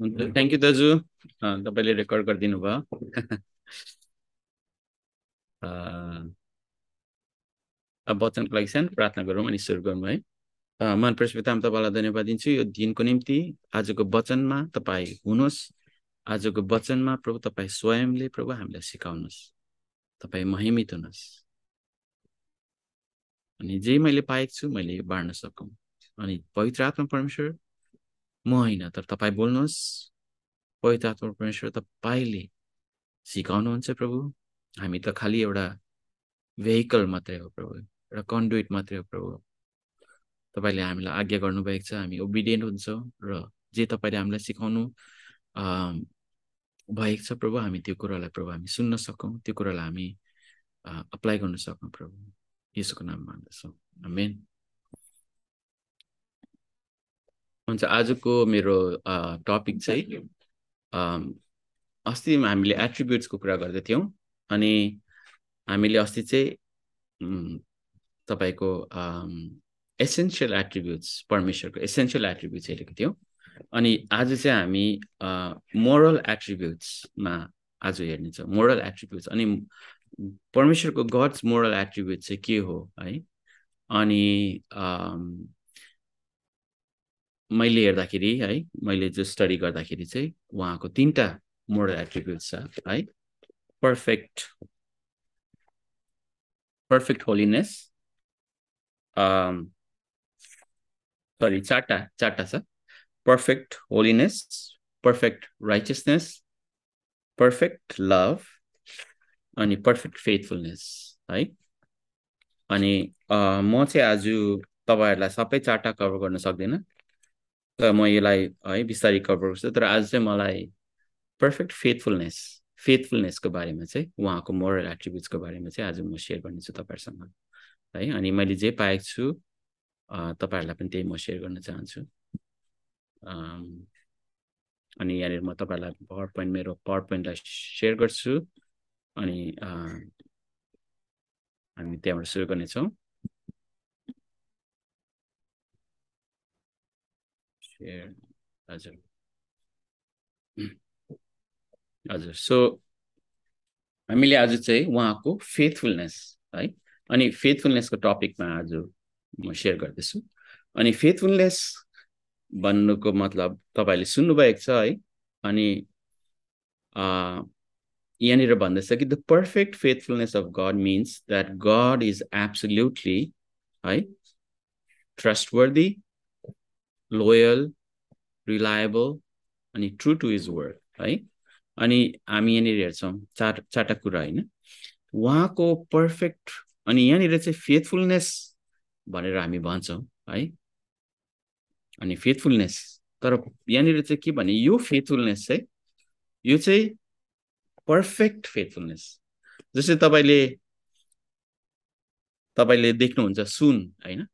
हुन्छ। Thank you दाजु। तपाईँले रेकर्ड गरिदिनु भयो। वचनको लागि सानो प्रार्थना गरौँ अनि सुरु गरौँ है। मन प्रस्पितामा तपाईँलाई धन्यवाद दिन्छु। यो दिनको निम्ति आजको वचनमा तपाईँ हुनुहोस्। आजको वचनमा प्रभु तपाईँ स्वयंले प्रभु हामीलाई सिकाउनुहोस्। तपाईँ महिमित हुनुहोस्। अनि जे मैले पाएको छु मैले बाँड्न सकौँ। अनि पवित्र आत्मा परमेश्वर म होइन तर तपाईँ बोल्नुहोस्। पवित्र आत्मा परमेश्वर तपाईँले सिकाउनुहुन्छ प्रभु। हामी त खालि एउटा भेहिकल मात्रै हो प्रभु एउटा कन्डुइट मात्रै हो प्रभु। तपाईँले हामीलाई आज्ञा गर्नुभएको छ हामी ओबिडियन्ट हुन्छौँ र जे तपाईँले हामीलाई सिकाउनु भएको छ प्रभु हामी त्यो कुरालाई प्रभु हामी सुन्न सकौँ। त्यो कुरालाई हामी अप्लाई गर्न सकौँ प्रभु। यसोको नाम मान्दछौँ मेन हुन्छ आजको मेरो टपिक चाहिँ अस्ति हामीले एट्रिब्युट्सको कुरा गर्दै थियौँ अनि हामीले अस्ति चाहिँ तपाईँको एसेन्सियल एट्रिब्युट्स परमेश्वरको एसेन्सियल एट्रिब्युट्स हेरेको थियौँ। अनि आज चाहिँ हामी मोरल एट्रिब्युट्समा आज हेर्नेछौँ मोरल एट्रिब्युट्स अनि परमेश्वरको गड्स मोरल एट्रिब्युट चाहिँ के हो है? अनि मैले हेर्दाखेरि है मैले जो स्टडी गर्दाखेरि चाहिँ उहाँको तिनवटा मोरल एट्रिब्युट्स छ है पर्फेक्ट पर्फेक्ट होलिनेस सरी चारवटा चारवटा छ perfect holiness perfect righteousness perfect love अनि पर्फेक्ट फेथफुलनेस है अनि म चाहिँ आज तपाईँहरूलाई सबै चारवटा कभर गर्न सक्दिनँ। म यसलाई है बिस्तारै कभर गर्छु। तर आज चाहिँ मलाई पर्फेक्ट फेथफुलनेस फेथफुलनेसको बारेमा चाहिँ उहाँको मोरल एट्रिब्युट्सको बारेमा चाहिँ आज म सेयर गर्नेछु तपाईँहरूसँग। है अनि मैले जे पाएको छु तपाईँहरूलाई पनि त्यही म सेयर गर्न चाहन्छु। अनि यहाँनिर म तपाईँहरूलाई पावर पोइन्ट मेरो पावर पोइन्टलाई सेयर गर्छु। अनि हामी त्यहाँबाट सुरु गर्नेछौँ। हजुर। हजुर सो हामीले आज चाहिँ उहाँको फेथफुलनेस है अनि फेथफुलनेसको टपिकमा आज म सेयर गर्दैछु। अनि फेथफुलनेस भन्नुको मतलब तपाईँले सुन्नुभएको छ है अनि यहाँनिर भन्दैछ कि the perfect faithfulness of God means that God is absolutely है ट्रस्टवर्दी लोयल रिलायबल अनि ट्रु टु इज वर्ड है? अनि हामी यहाँनिर हेर्छौँ चार चारवटा कुरा होइन। उहाँको पर्फेक्ट अनि यहाँनिर चाहिँ फेथफुलनेस भनेर हामी भन्छौँ है? अनि फेथफुलनेस तर यहाँनिर चाहिँ के भने यो फेथफुलनेस चाहिँ यो चाहिँ पर्फेक्ट फेथफुलनेस जस्तै तपाईँले तपाईँले देख्नुहुन्छ सुन होइन?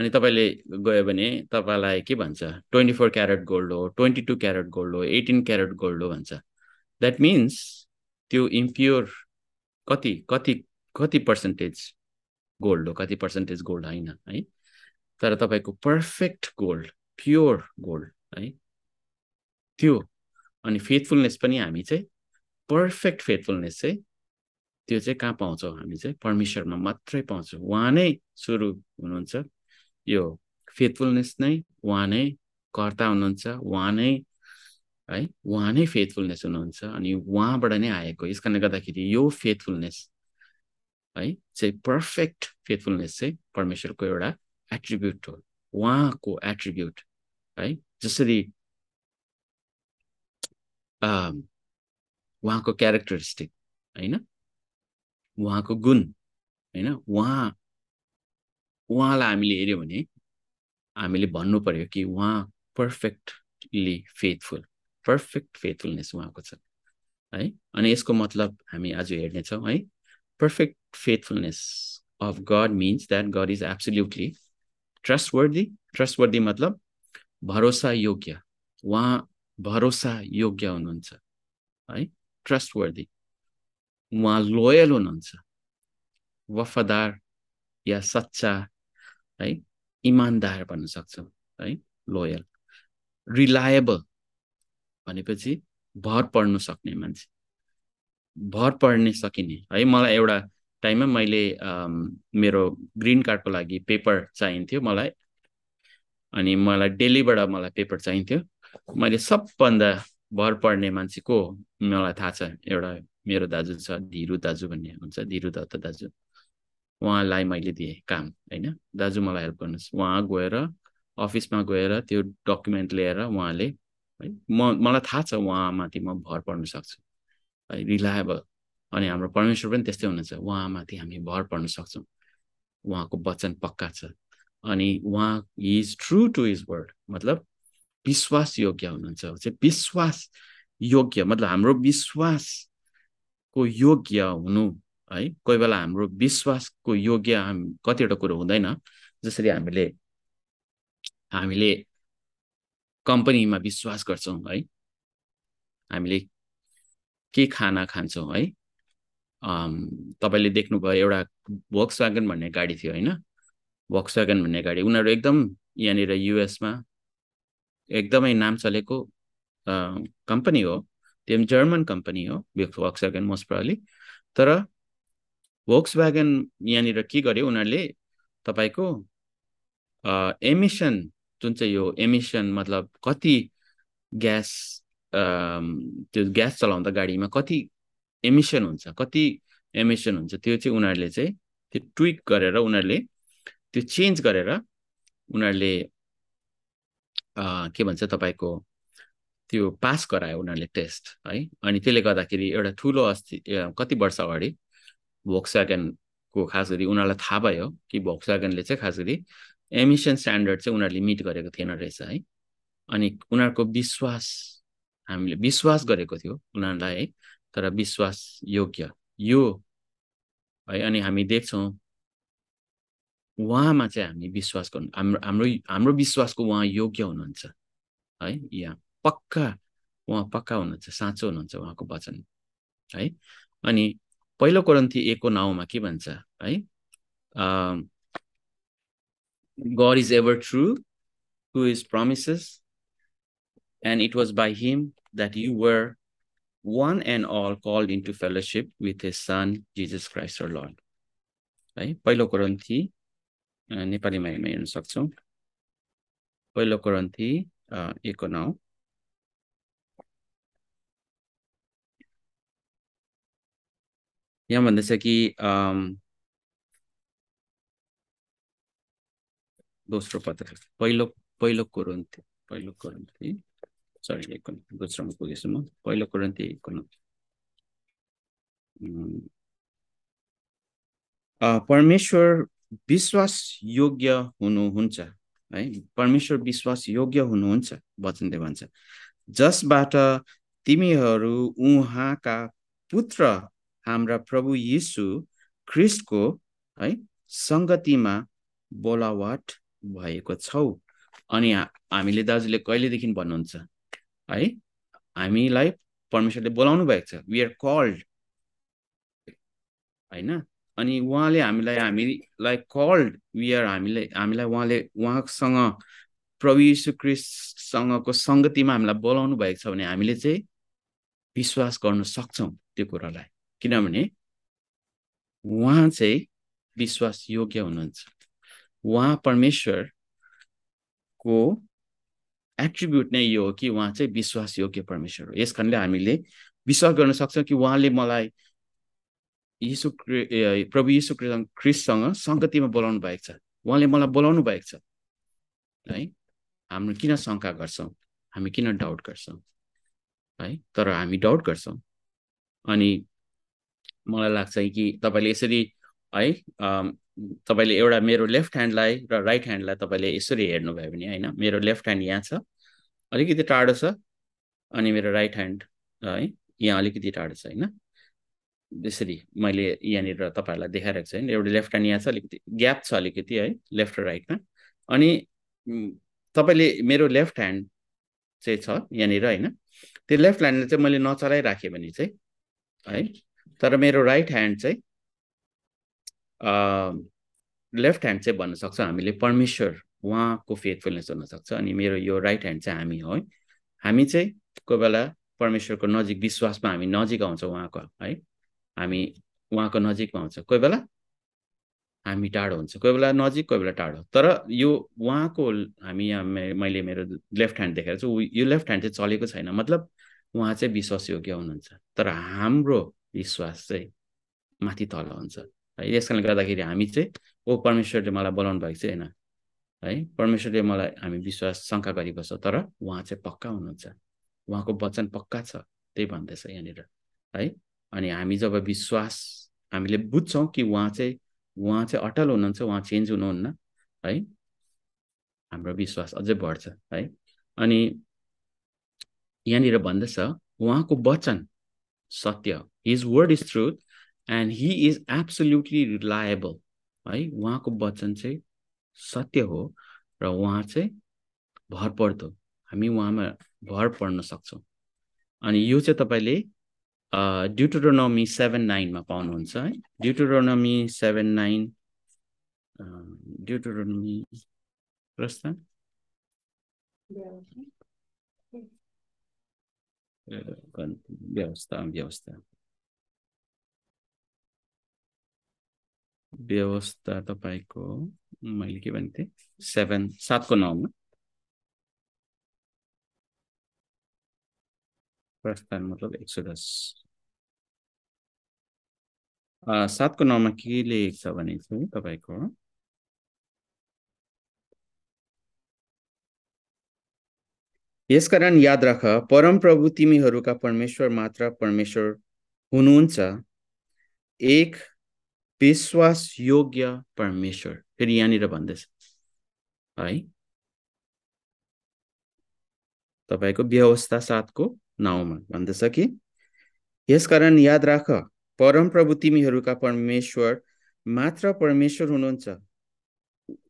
अनि तपाईँले गयो भने तपाईँलाई के भन्छ? ट्वेन्टी फोर क्यारेट गोल्ड हो ट्वेन्टी टू क्यारेट गोल्ड हो एटिन क्यारेट गोल्ड हो भन्छ। द्याट मिन्स त्यो इम्प्योर कति कति कति पर्सेन्टेज गोल्ड हो? कति पर्सेन्टेज गोल्ड होइन है? तर तपाईँको पर्फेक्ट गोल्ड प्योर गोल्ड है? त्यो अनि फेथफुलनेस पनि हामी चाहिँ पर्फेक्ट फेथफुलनेस चाहिँ त्यो चाहिँ कहाँ पाउँछौँ? हामी चाहिँ परमेश्वरमा मात्रै पाउँछौँ। उहाँ नै सुरु हुनुहुन्छ। यो फेथफुलनेस नै उहाँ नै कर्ता हुनुहुन्छ उहाँ नै है उहाँ नै फेथफुलनेस हुनुहुन्छ अनि उहाँबाट नै आएको। यस कारणले गर्दाखेरि यो फेथफुलनेस है चाहिँ पर्फेक्ट फेथफुलनेस चाहिँ परमेश्वरको एउटा एट्रिब्युट हो। उहाँको एट्रिब्युट है जसरी उहाँको क्यारेक्टरिस्टिक होइन? उहाँको गुण होइन? उहाँ उहाँलाई हामीले हेऱ्यौँ भने हामीले भन्नु पऱ्यो कि उहाँ पर्फेक्टली फेथफुल पर्फेक्ट फेथफुलनेस उहाँको छ। है? अनि यसको मतलब हामी आज हेर्नेछौँ है? Perfect faithfulness of God means that God is absolutely trustworthy trustworthy मतलब भरोसा योग्य उहाँ भरोसा योग्य हुनुहुन्छ है? ट्रस्टवर्दी उहाँ लोयल हुनुहुन्छ। वफादार या सच्चा है? इमान्दार भन्न सक्छौँ है? लोयल रिलायबल भनेपछि भर पर्नु सक्ने मान्छे। भर पर्ने सकिने है? मलाई एउटा टाइममा मैले मेरो ग्रिन कार्डको लागि पेपर चाहिन्थ्यो मलाई। अनि मलाई डेलीबाट मलाई पेपर चाहिन्थ्यो। मैले सबभन्दा भर पर्ने मान्छे को मलाई थाहा छ एउटा मेरो दाजु छ धिरु दाजु भन्ने हुन्छ धिरु दत्त दाजु। उहाँलाई मैले दिएँ काम होइन? दाजु मलाई हेल्प गर्नुहोस्। उहाँ गएर अफिसमा गएर त्यो डकुमेन्ट लिएर उहाँले है म मलाई थाहा छ उहाँमाथि म भर पर्न सक्छु है रिलायबल अनि हाम्रो परमेश्वर पनि त्यस्तै हुनुहुन्छ उहाँमाथि हामी भर पर्न सक्छौँ। उहाँको वचन पक्का छ। अनि उहाँ is true to his word मतलब विश्वास योग्य हुनुहुन्छ। चाहिँ विश्वास योग्य मतलब हाम्रो विश्वासको योग्य हुनु है? कोही बेला हाम्रो विश्वासको योग्य कतिवटा कुरो हुँदैन। जसरी हामीले हामीले कम्पनीमा विश्वास गर्छौँ है? हामीले के खाना खान्छौँ है? तपाईँले देख्नुभयो एउटा भोक्स वागन भन्ने गाडी थियो होइन? भोक्स वागन भन्ने गाडी। उनीहरू एकदम यहाँनिर युएसमा एकदमै नाम चलेको कम्पनी हो। त्यो जर्मन कम्पनी हो भोक्स वागन मोस्ट प्रली तर भोक्स वागन यहाँनिर के गर्यो? उनीहरूले तपाईँको एमिसन जुन चाहिँ यो एमिसन मतलब कति ग्यास त्यो ग्यास चलाउँदा गाडीमा कति एमिसन हुन्छ कति एमिसन हुन्छ त्यो चाहिँ उनीहरूले चाहिँ त्यो ट्विक गरेर उनीहरूले त्यो चेन्ज गरेर उनीहरूले के भन्छ तपाईँको त्यो पास गरायो उनीहरूले टेस्ट है? अनि त्यसले गर्दाखेरि एउटा ठुलो अस्ति कति वर्ष अगाडि भोक्सवागनको खास गरी उनीहरूलाई थाहा भयो कि भोक्सवागनले चाहिँ खास गरी एमिसन स्ट्यान्डर्ड चाहिँ उनीहरूले मिट गरेको थिएन रहेछ है। अनि उनीहरूको विश्वास हामीले विश्वास गरेको थियो उनीहरूलाई है तर विश्वास योग्य यो है अनि हामी देख्छौँ उहाँमा चाहिँ हामी विश्वास गर्नु हाम्रो हाम्रो हाम्रो विश्वासको उहाँ योग्य हुनुहुन्छ है यहाँ पक्का उहाँ पक्का हुनुहुन्छ साँचो हुनुहुन्छ उहाँको वचन है। अनि पहिलो कोरन्थी एकको नाउँमा के भन्छ है God is ever true to his promises, and it was by him that you were one and all called into fellowship with his son, Jesus Christ our Lord. है पहिलो कोरन्थी नेपालीमा हेर्न सक्छौँ पहिलो कोरन्थी एकको नाउँ यहाँ भन्दैछ कि दोस्रो पत्र पहिलो पहिलो कोरन्थी पहिलो कोरन्थी सरी एक दोस्रोमा पुगेछु म पहिलो कोरन्थी एक परमेश्वर विश्वास योग्य हुनुहुन्छ है परमेश्वर विश्वास योग्य हुनुहुन्छ वचनले भन्छ जसबाट तिमीहरू उहाँका पुत्र हाम्रा प्रभु यीशु ख्रिस्टको है सङ्गतिमा बोलावट भएको छौ। अनि हामीले दाजुले कहिलेदेखि भन्नुहुन्छ है हामीलाई परमेश्वरले बोलाउनु भएको छ। वी आर कल्ड होइन? अनि उहाँले हामीलाई हामीलाई कल्ड वी आर हामीले हामीलाई उहाँले उहाँसँग प्रभु यीशु क्रिस्टसँगको सङ्गतिमा हामीलाई बोलाउनु भएको छ भने हामीले चाहिँ विश्वास गर्न सक्छौँ त्यो कुरालाई। किनभने उहाँ चाहिँ विश्वास योग्य हुनुहुन्छ। उहाँ परमेश्वरको एट्रिब्युट नै यो हो कि उहाँ चाहिँ विश्वास योग्य परमेश्वर हो। यस कारणले हामीले विश्वास गर्न सक्छौँ कि उहाँले मलाई यीशु प्रभु यीशु क्रिससँग सङ्गतिमा बोलाउनु भएको छ। उहाँले मलाई बोलाउनु भएको छ। है? हाम्रो किन शङ्का गर्छौँ? हामी किन डाउट गर्छौँ? है? तर हामी डाउट गर्छौँ। अनि मलाई लाग्छ कि तपाईँले यसरी है तपाईँले एउटा मेरो लेफ्ट ह्यान्डलाई र राइट ह्यान्डलाई तपाईँले यसरी हेर्नुभयो भने होइन मेरो लेफ्ट ह्यान्ड यहाँ छ अलिकति टाढो छ अनि मेरो राइट ह्यान्ड है यहाँ अलिकति टाढो छ होइन? त्यसरी मैले यहाँनिर तपाईँहरूलाई देखाइरहेको छु होइन? एउटा लेफ्ट ह्यान्ड यहाँ छ अलिकति ग्याप छ अलिकति है लेफ्ट र राइटमा अनि तपाईँले मेरो लेफ्ट ह्यान्ड चाहिँ छ यहाँनिर होइन? त्यो लेफ्ट ह्यान्डले चाहिँ मैले नचलाइराखेँ भने चाहिँ है तर मेरो राइट ह्यान्ड चाहिँ लेफ्ट ह्यान्ड चाहिँ भन्न सक्छौँ हामीले परमेश्वर उहाँको फेथफुलनेस हुनसक्छ अनि मेरो यो राइट ह्यान्ड चाहिँ हामी हो है। हामी चाहिँ कोही बेला परमेश्वरको नजिक विश्वासमा हामी नजिक आउँछ उहाँको है। हामी उहाँको नजिकमा आउँछ। कोही बेला हामी टाढो हुन्छ। कोही बेला नजिक कोही बेला टाढो। तर यो उहाँको हामी यहाँ मैले मेरो लेफ्ट ह्यान्ड देखाएर चाहिँ यो लेफ्ट ह्यान्ड चाहिँ चलेको छैन। मतलब उहाँ चाहिँ विश्वासयोग्य हुनुहुन्छ। तर हाम्रो विश्वास चाहिँ माथि तल हुन्छ। है यस कारणले गर्दाखेरि हामी चाहिँ ओ परमेश्वरले मलाई बोलाउनु भएको चाहिँ होइन। है परमेश्वरले मलाई हामी विश्वास शङ्का गरिबस्छ तर उहाँ चाहिँ पक्का हुनुहुन्छ। उहाँको वचन पक्का छ त्यही भन्दैछ यहाँनिर। है अनि हामी जब विश्वास हामीले बुझ्छौँ कि उहाँ चाहिँ उहाँ चाहिँ अटल हुनुहुन्छ उहाँ चेन्ज हुनुहुन्न है हाम्रो विश्वास अझै बढ्छ है। अनि यहाँनिर भन्दछ उहाँको वचन सत्य his word is truth and he is absolutely reliable है? उहाँको वचन चाहिँ सत्य हो र उहाँ चाहिँ भर पर्दो हामी उहाँमा भर पर्न सक्छौँ। अनि यो चाहिँ तपाईँले ड्युटोरोनमी सेभेन नाइनमा पाउनुहुन्छ है? ड्युटोरोनमी सेभेन नाइन ड्युटोरोनमी प्रस्थान व्यवस्था व्यवस्था। व्यवस्था तपाईँको मैले के भनेको थिएँ सेभेन सातको नौमा प्रस्थान मतलब एक सय दस सातको नौमा के लेखेको छ भने चाहिँ तपाईँको यसकारण याद राख परमप्रभु तिमीहरूका परमेश्वर मात्र परमेश्वर हुनुहुन्छ एक विश्वास योग्य परमेश्वर फेरि यहाँनिर भन्दैछ है तपाईँको व्यवस्था साथको नाउँमा भन्दछ कि यसकारण याद राख परमप्रभु तिमीहरूका परमेश्वर मात्र परमेश्वर हुनुहुन्छ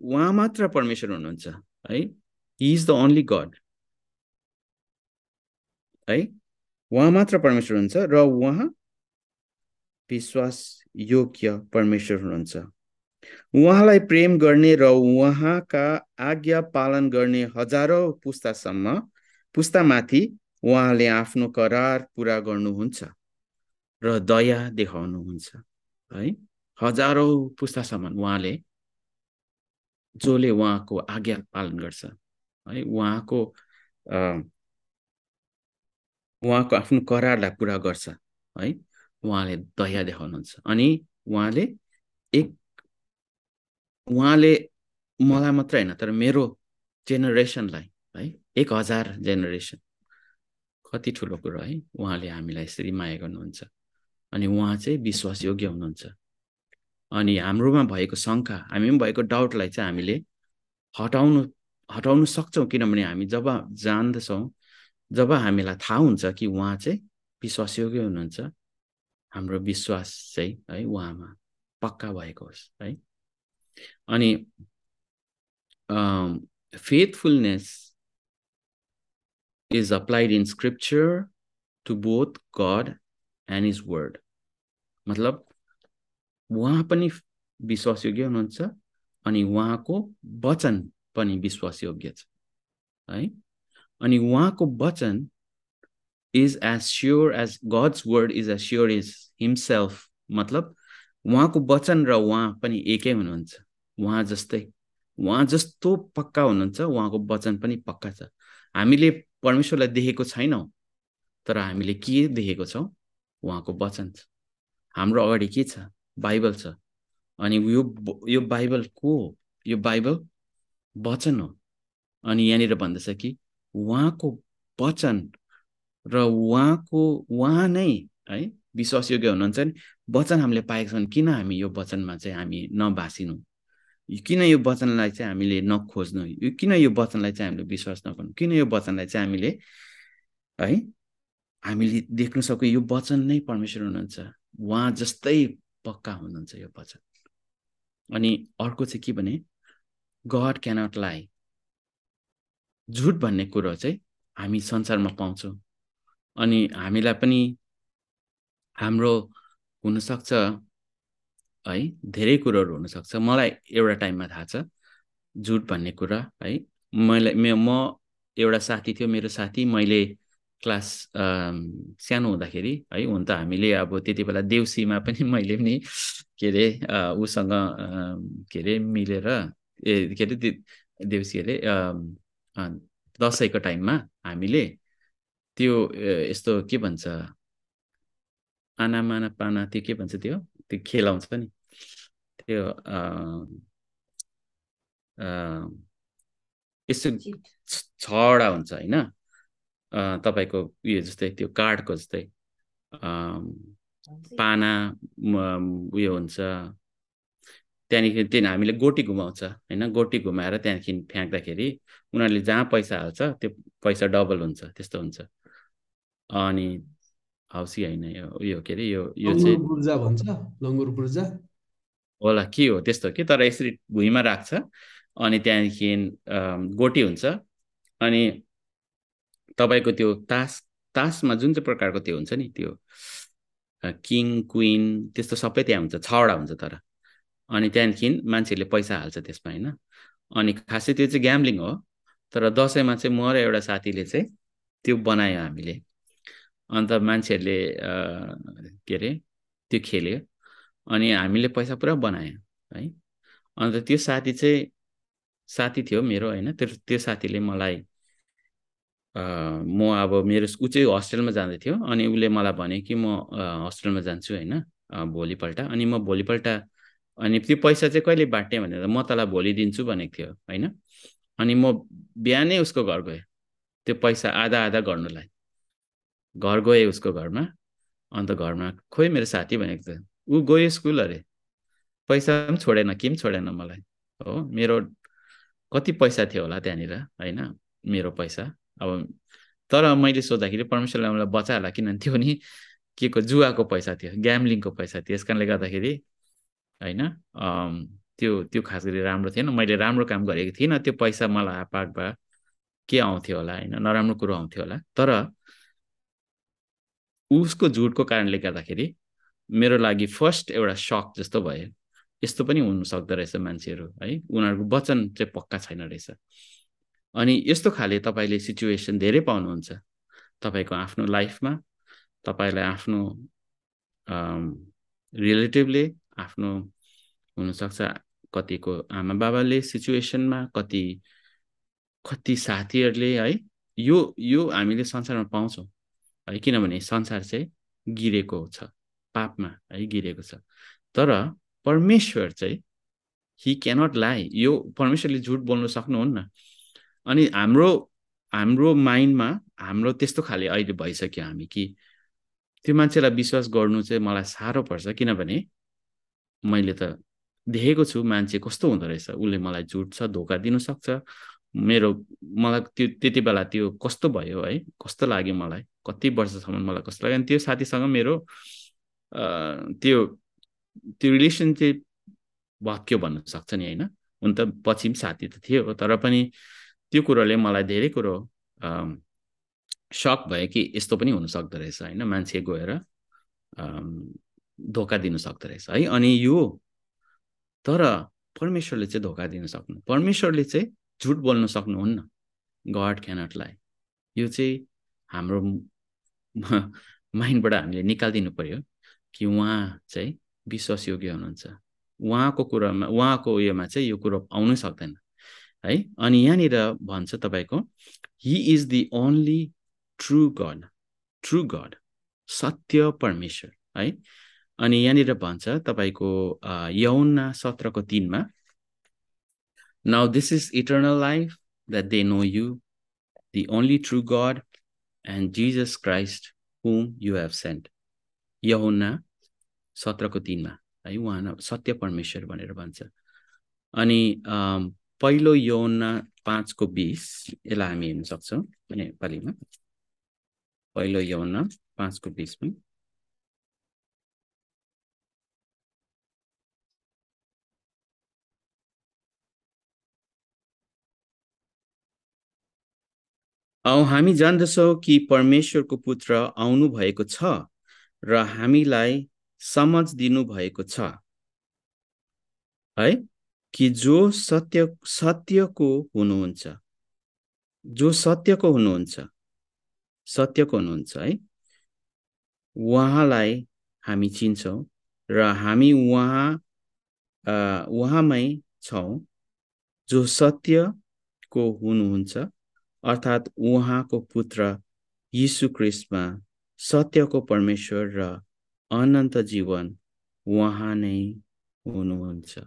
उहाँ मात्र परमेश्वर हुनुहुन्छ है he is the only God है उहाँ मात्र परमेश्वर हुनुहुन्छ र उहाँ विश्वास योग्य परमेश्वर हुनुहुन्छ। उहाँलाई प्रेम गर्ने र उहाँका आज्ञा पालन गर्ने हजारौँ पुस्तासम्म पुस्तामाथि उहाँले आफ्नो करार पुरा गर्नुहुन्छ र दया देखाउनुहुन्छ है? हजारौँ पुस्तासम्म उहाँले जसले उहाँको आज्ञा पालन गर्छ है? उहाँको उहाँको आफ्नो करारलाई पुरा गर्छ है? उहाँले दया देखाउनुहुन्छ। अनि उहाँले एक उहाँले मलाई मात्र होइन तर मेरो जेनेरेसनलाई है एक हजार जेनेरेसन कति ठुलो कुरो है उहाँले हामीलाई यसरी माया गर्नुहुन्छ। अनि उहाँ चाहिँ विश्वासयोग्य हुनुहुन्छ। अनि हाम्रोमा भएको शङ्का हामीमा भएको डाउटलाई चाहिँ हामीले हटाउनु हटाउनु सक्छौँ किनभने हामी जब जान्दछौँ जब हामीलाई थाहा हुन्छ कि उहाँ चाहिँ विश्वासयोग्य हुनुहुन्छ हाम्रो विश्वास चाहिँ है उहाँमा पक्का भएको होस् है। अनि faithfulness is applied in scripture to both God and his word मतलब उहाँ पनि विश्वासयोग्य हुनुहुन्छ अनि उहाँको वचन पनि विश्वासयोग्य छ है। अनि उहाँको वचन is as sure as God's word is as sure is himself मतलब उहाँको वचन र उहाँ पनि एकै हुनुहुन्छ। उहाँ जस्तै उहाँ जस्तो पक्का हुनुहुन्छ उहाँको वचन पनि पक्का छ। हामीले परमेश्वरलाई देखेको छैनौँ तर हामीले के देखेको छौँ? उहाँको वचन छ। हाम्रो अगाडि के छ? बाइबल छ। अनि यो यो बाइबल को हो? यो बाइबल वचन हो। अनि यहाँनिर भन्दछ कि उहाँको वचन र उहाँको उहाँ नै है विश्वासयोग्य हुनुहुन्छ नि वचन हामीले पाएका छौँ किन हामी यो वचनमा चाहिँ हामी नभासिनु? किन यो वचनलाई चाहिँ हामीले नखोज्नु? किन यो वचनलाई चाहिँ हामीले विश्वास नगर्नु? किन यो वचनलाई चाहिँ हामीले है हामीले देख्न सकौँ यो वचन नै परमेश्वर हुनुहुन्छ। उहाँ जस्तै पक्का हुनुहुन्छ यो वचन। अनि अर्को चाहिँ के भने गड क्यानट लाई झुट भन्ने कुरो चाहिँ हामी संसारमा पाउँछौँ। अनि हामीलाई पनि हाम्रो हुनसक्छ है धेरै कुरोहरू हुनसक्छ। मलाई एउटा टाइममा थाहा छ झुट भन्ने कुरा है। मैले म एउटा साथी थियो मेरो साथी मैले क्लास सानो हुँदाखेरि है हुन त हामीले अब त्यति बेला देउसीमा पनि मैले पनि के अरे उसँग के अरे मिलेर ए के अरे देउसी अरे दसैँको टाइममा हामीले त्यो यस्तो के भन्छ? आना माना पाना त्यो के भन्छ त्यो? त्यो खेलाउँछ नि। त्यो यस्तो छवटा हुन्छ होइन? तपाईँको उयो जस्तै त्यो कार्डको जस्तै। पाना उयो हुन्छ। त्यहाँदेखि त्यहाँ हामीले गोटी घुमाउँछ होइन? गोटी घुमाएर त्यहाँदेखि फ्याँक्दाखेरि उनीहरूले जहाँ पैसा हाल्छ त्यो पैसा डबल हुन्छ त्यस्तो हुन्छ। अनि हौसी होइन यो उयो के अरे यो यो चाहिँ भन्छ लङ्गुर पूर्जा? होला के हो त्यस्तो के? तर यसरी भुइँमा राख्छ अनि त्यहाँदेखि गोटी हुन्छ अनि तपाईँको त्यो तास तासमा जुन चाहिँ प्रकारको त्यो हुन्छ नि त्यो किङ क्विन त्यस्तो सबै त्यहाँ हुन्छ छवटा हुन्छ तर। अनि त्यहाँदेखि मान्छेहरूले पैसा हाल्छ त्यसमा होइन। अनि खासै त्यो चाहिँ ग्याम्लिङ हो तर दसैँमा चाहिँ म र एउटा साथीले चाहिँ त्यो बनायो हामीले। अन्त मान्छेहरूले के अरे त्यो खेल्यो अनि हामीले पैसा पुरा बनायो है। अन्त त्यो साथी चाहिँ साथी थियो मेरो होइन त्यो त्यो साथीले मलाई म अब मेरो ऊ चाहिँ हस्टेलमा जाँदै थियो अनि उसले मलाई भन्यो कि म हस्टेलमा जान्छु होइन भोलिपल्ट। अनि म भोलिपल्ट अनि त्यो पैसा चाहिँ कहिले बाँट्ने भनेर म तँलाई भोलि दिन्छु भनेको थियो होइन। अनि म बिहानै उसको घर गएँ त्यो पैसा आधा आधा गर्नुलाई। घर गएँ उसको घरमा अन्त घरमा खोइ मेरो साथी भनेको थियो ऊ गयो स्कुल अरे पैसा पनि छोडेन के पनि छोडेन मलाई? हो मेरो कति पैसा थियो होला त्यहाँनिर होइन मेरो पैसा। अब तर मैले सोद्धाखेरि परमेश्वरले मलाई बचायो होला किनभने त्यो पनि के को जुवाको पैसा थियो ग्याम्लिङको पैसा थियो। यस कारणले गर्दाखेरि होइन त्यो त्यो खास गरी राम्रो थिएन। मैले राम्रो काम गरेको थिइनँ त्यो पैसा मलाई आपाक भए के आउँथ्यो होला होइन नराम्रो कुरो आउँथ्यो होला। तर उसको झुटको कारणले गर्दाखेरि मेरो लागि फर्स्ट एउटा सक जस्तो भयो। यस्तो पनि हुनु सक्दो रहेछ मान्छेहरू है। उनीहरूको वचन चाहिँ पक्का छैन रहेछ। अनि यस्तो खाले तपाईँले सिचुएसन धेरै पाउनुहुन्छ। तपाईँको आफ्नो लाइफमा तपाईँलाई आफ्नो रिलेटिभले आफ्नो हुनसक्छ कतिको आमा बाबाले सिचुएसनमा कति कति साथीहरूले है। यो यो हामीले संसारमा पाउँछौँ। है किनभने संसार चाहिँ गिरेको छ पापमा है गिरेको छ। तर परमेश्वर चाहिँ हि क्यानट लाई यो परमेश्वरले झुट बोल्नु सक्नुहुन्न। अनि हाम्रो हाम्रो माइन्डमा हाम्रो त्यस्तो खाले अहिले भइसक्यो हामी कि त्यो मान्छेलाई विश्वास गर्नु चाहिँ मलाई साह्रो पर्छ किनभने मैले त देखेको छु मान्छे कस्तो हुँदो रहेछ। उसले मलाई झुट छ धोका दिनसक्छ मेरो मलाई त्यो त्यति बेला त्यो कस्तो भयो है? कस्तो लाग्यो मलाई? कति वर्षसम्म मलाई कस्तो लाग्यो? अनि त्यो साथीसँग मेरो त्यो त्यो रिलेसन चाहिँ भत्क्यो भन्न सक्छ नि होइन? हुन त पछि पनि साथी त थियो तर पनि त्यो कुरोले मलाई धेरै कुरो सक भयो कि यस्तो पनि हुनसक्दो रहेछ होइन? मान्छे गएर धोका दिनु सक्दो रहेछ है? अनि यो तर परमेश्वरले चाहिँ धोका दिन सक्नु परमेश्वरले चाहिँ झुट बोल्न सक्नुहुन्न। गड क्यानटलाई यो चाहिँ हाम्रो माइन्डबाट हामीले निकालिदिनु पर्यो कि उहाँ चाहिँ विश्वासयोग्य हुनुहुन्छ। उहाँको कुरामा उहाँको उयोमा चाहिँ यो कुरो आउनै सक्दैन। है? अनि यहाँनिर भन्छ तपाईँको he is the only true God true God सत्य परमेश्वर। है? अनि यहाँनिर भन्छ तपाईँको यौना सत्रको तिनमा now this is eternal life that they know you the only true God and Jesus Christ whom you have sent यहुना सत्रको तिनमा है उहाँ सत्य परमेश्वर भनेर भन्छ। अनि पहिलो यौना पाँचको बिस यसलाई हामी हेर्न सक्छौँ नेपालीमा। पहिलो यौना पाँचको बिसमा। औ हामी जान्दछौँ कि परमेश्वरको पुत्र आउनु भएको छ र हामीलाई समझ दिनु भएको छ। है? कि जो सत्य सत्यको हुनुहुन्छ। जो सत्यको हुनुहुन्छ। सत्यको हुनुहुन्छ है? उहाँलाई हामी चिन्छौँ र हामी उहाँ उहाँमै छौँ। जो सत्यको हुनुहुन्छ अर्थात् उहाँको पुत्र यीशु क्रिस्टमा सत्यको परमेश्वर र अनन्त जीवन उहाँ नै हुनुहुन्छ।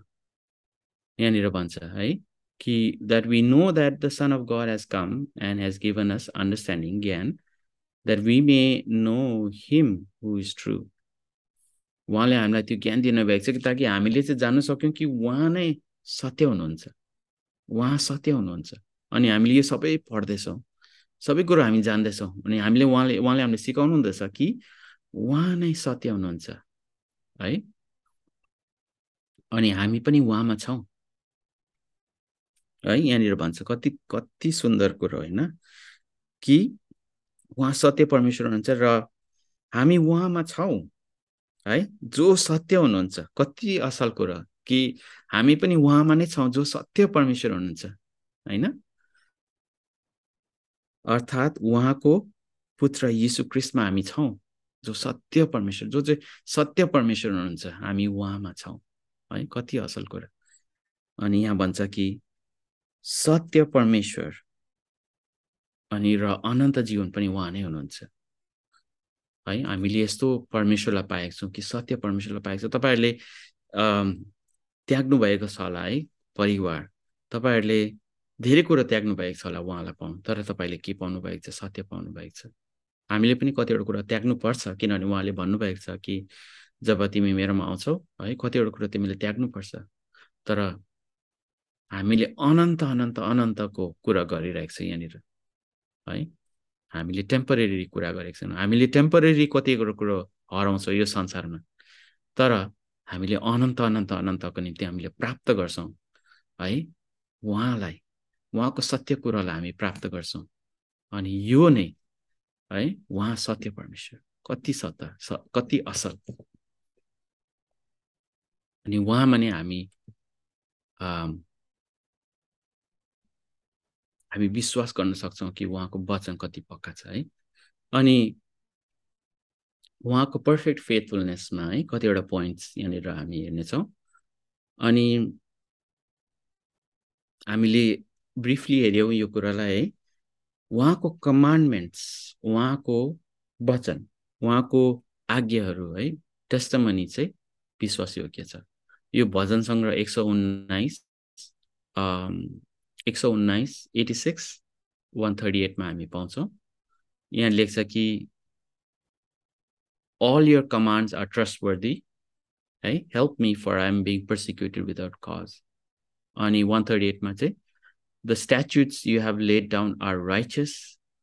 यहाँनिर भन्छ है कि that we know that the son of God has come and has given us understanding ज्ञान that we may know him who is true उहाँले हामीलाई त्यो ज्ञान दिनुभएको छ कि ताकि हामीले चाहिँ जान्न सक्यौँ कि उहाँ नै सत्य हुनुहुन्छ। उहाँ सत्य हुनुहुन्छ। अनि हामीले यो सबै पढ्दैछौँ। सबै कुरो हामी जान्दैछौँ। अनि हामीले उहाँले उहाँले हामीले सिकाउनु हुँदैछ कि उहाँ नै सत्य हुनुहुन्छ है? अनि हामी पनि उहाँमा छौँ। है यहाँनिर भन्छ कति कति सुन्दर कुरो होइन कि उहाँ सत्य परमेश्वर हुनुहुन्छ र हामी उहाँमा छौँ है? जो सत्य हुनुहुन्छ कति असल कुरो कि हामी पनि उहाँमा नै छौँ जो सत्य परमेश्वर हुनुहुन्छ होइन? अर्थात् उहाँको पुत्र यीशु क्रिस्टमा हामी छौँ जो सत्य परमेश्वर जो चाहिँ सत्य परमेश्वर हुनुहुन्छ हामी उहाँमा छौँ। है कति असल कुरा। अनि यहाँ भन्छ कि सत्य परमेश्वर अनि र अनन्त जीवन पनि उहाँ नै हुनुहुन्छ। है हामीले यस्तो परमेश्वरलाई पाएका छौँ कि सत्य परमेश्वरलाई पाएका छौँ। तपाईँहरूले त्याग्नु भएको छ होला है परिवार। तपाईँहरूले धेरै कुरो त्याग्नु भएको छ होला उहाँलाई पाउनु। तर तपाईँले के पाउनु भएको छ सत्य पाउनु भएको छ? हामीले पनि कतिवटा कुरा त्याग्नु पर्छ किनभने उहाँले भन्नुभएको छ कि जब तिमी मेरोमा आउँछौ है कतिवटा कुरा तिमीले त्याग्नुपर्छ तर हामीले अनन्त अनन्त अनन्तको कुरा गरिरहेको छ यहाँनिर है। हामीले टेम्परेरी कुरा गरेको छैनौँ। हामीले टेम्परेरी कतिवटा कुरो हराउँछौँ यो संसारमा। तर हामीले अनन्त अनन्त अनन्तको निम्ति हामीले प्राप्त गर्छौँ है। उहाँलाई उहाँको सत्य कुरालाई हामी प्राप्त गर्छौँ। अनि यो नै है उहाँ सत्य परमेश्वर कति सत्य कति असल। अनि उहाँमा नै हामी हामी विश्वास गर्न सक्छौँ कि उहाँको वचन कति पक्का छ है। अनि उहाँको पर्फेक्ट फेथफुलनेसमा है कतिवटा पोइन्ट्स यहाँनिर हामी हेर्नेछौँ। अनि हामीले ब्रिफली हेऱ्यौँ यो कुरालाई है। उहाँको कमान्डमेन्ट्स उहाँको वचन उहाँको आज्ञाहरू है। टेस्टमनी चाहिँ विश्वासयोग्य छ? यो भजन सङ्ग्रह एक सौ उन्नाइस एक सौ उन्नाइस एटी सिक्स वान थर्टी एटमा हामी पाउँछौँ। यहाँ लेख्छ कि all your commands are trustworthy है। Help me for I am being persecuted without cause अनि वान थर्टी एटमा चाहिँ statutes you have laid down are righteous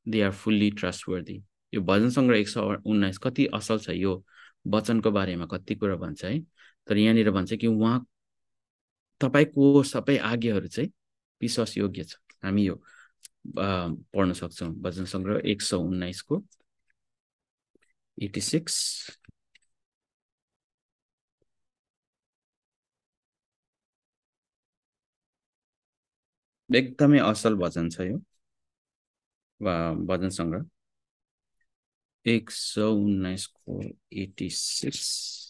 they are fully trustworthy यो भजन सङ्ग्रह एक सौ उन्नाइस कति असल छ? यो वचनको बारेमा कति कुरा भन्छ है? तर यहाँनिर भन्छ कि उहाँ तपाईँको सबै आज्ञाहरू चाहिँ विश्वासयोग्य छ। हामी यो पढ्न सक्छौँ। भजन सङ्ग्रह एक सौ उन्नाइसको एटी सिक्स एकदमै असल भजन छ यो। भजन सङ्ग्रह एक सौ उन्नाइसको एटी सिक्स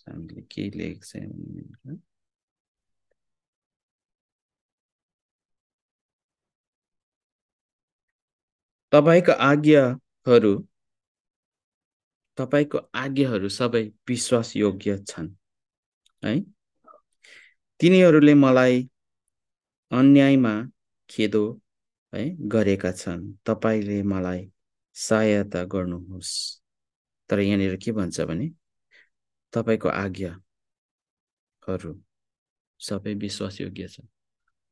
हामीले के लेखेको छ तपाईँको आज्ञाहरू तपाईँको आज्ञाहरू सबै विश्वासयोग्य छन् है? तिनीहरूले मलाई अन्यायमा खेदो है गरेका छन्। तपाईँले मलाई सहायता गर्नुहोस्। तर यहाँनिर के भन्छ भने तपाईँको आज्ञाहरू सबै विश्वासयोग्य छ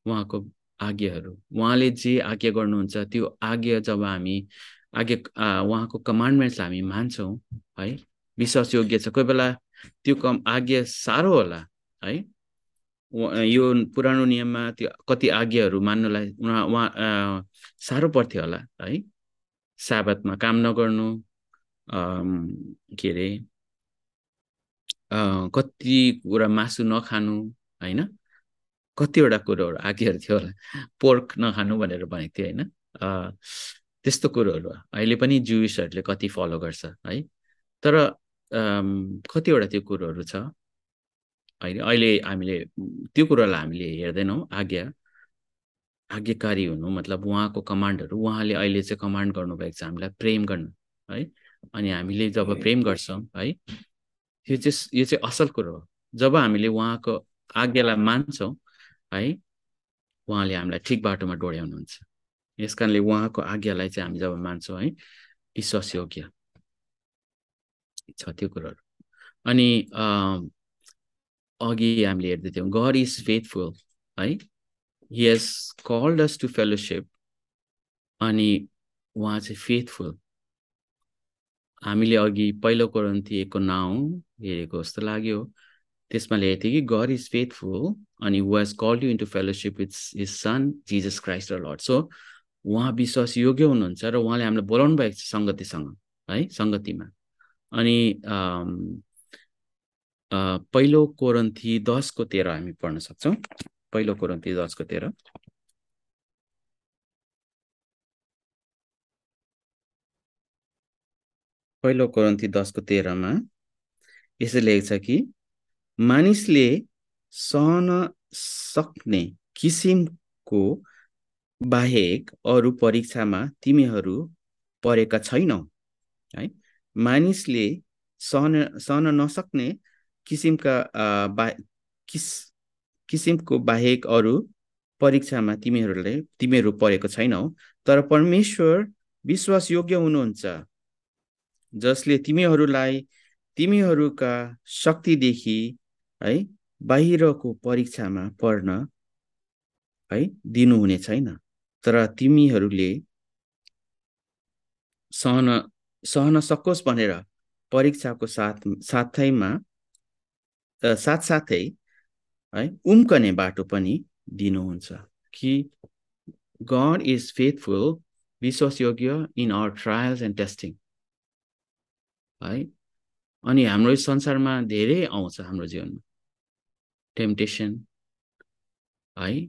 उहाँको आज्ञाहरू उहाँले जे आज्ञा गर्नुहुन्छ त्यो आज्ञा जब हामी आज्ञा उहाँको कमान्डमेन्ट्सलाई हामी मान्छौँ है विश्वासयोग्य छ। कोही बेला त्यो कम आज्ञा साह्रो होला है। यो पुरानो नियममा त्यो कति आज्ञाहरू मान्नुलाई उहाँ उहाँ साह्रो पर्थ्यो होला है? साबतमा काम नगर्नु के अरे कति कुरा मासु नखानु होइन? कतिवटा कुरोहरू आज्ञाहरू थियो होला पोर्क नखानु भनेर भनेको थियो होइन? त्यस्तो कुरोहरू अहिले पनि जुइसहरूले कति फलो गर्छ है? तर कतिवटा त्यो कुरोहरू छ अहिले अहिले हामीले त्यो कुरोलाई हामीले हेर्दैनौँ। आज्ञा आज्ञाकारी हुनु मतलब उहाँको कमान्डहरू उहाँले अहिले चाहिँ कमान्ड गर्नुभएको छ हामीलाई प्रेम गर्नु है? अनि हामीले जब प्रेम गर्छौँ। है? यो चाहिँ यो चाहिँ असल कुरो हो। जब हामीले उहाँको आज्ञालाई मान्छौँ है? उहाँले हामीलाई ठिक बाटोमा डोर्याउनुहुन्छ। यस कारणले उहाँको आज्ञालाई चाहिँ हामी जब मान्छौँ है? विश्वास योग्य छ त्यो कुरोहरू। अनि अघि हामीले हेर्दै थियौँ गड इज फेथफुल है? Has called us to fellowship अनि उहाँ चाहिँ फेथफुल हामीले अघि पहिलो कोरन्थी एकको नाउँ हेरेको जस्तो लाग्यो। त्यसमा लेखेको थियो कि गड इज फेथफुल अनि was called you into fellowship with his son Jesus Christ र लर्ड सो उहाँ विश्वास योग्य हुनुहुन्छ र उहाँले हामीलाई बोलाउनु भएको छ सङ्गतिसँग है? सङ्गतिमा। अनि पहिलो कोरन्थी दसको तेह्र हामी पढ्न सक्छौँ। पहिलो कोरन्थी दसको तेह्र। पहिलो कोरन्थी दसको तेह्रमा यसरी लेखेको छ कि मानिसले सहन सक्ने किसिमको बाहेक अरू परीक्षामा तिमीहरू परेका छैनौ। है? मानिसले सहन सहन नसक्ने किसिमका बा किस किसिमको बाहेक अरू परीक्षामा तिमीहरूले तिमीहरू परेको छैनौ तर परमेश्वर विश्वास योग्य हुनुहुन्छ जसले तिमीहरूलाई तिमीहरूका शक्तिदेखि है बाहिरको परीक्षामा पढ्न है दिनुहुने छैन। तर तिमीहरूले सहन सहन सकोस् भनेर परीक्षाको साथ साथैमा साथसाथै है उम्कने बाटो पनि दिनुहुन्छ कि गड इज फेथफुल विश्वासयोग्य in our trials and testing है अनि हाम्रो संसारमा धेरै आउँछ हाम्रो जीवनमा। टेम्पटेसन है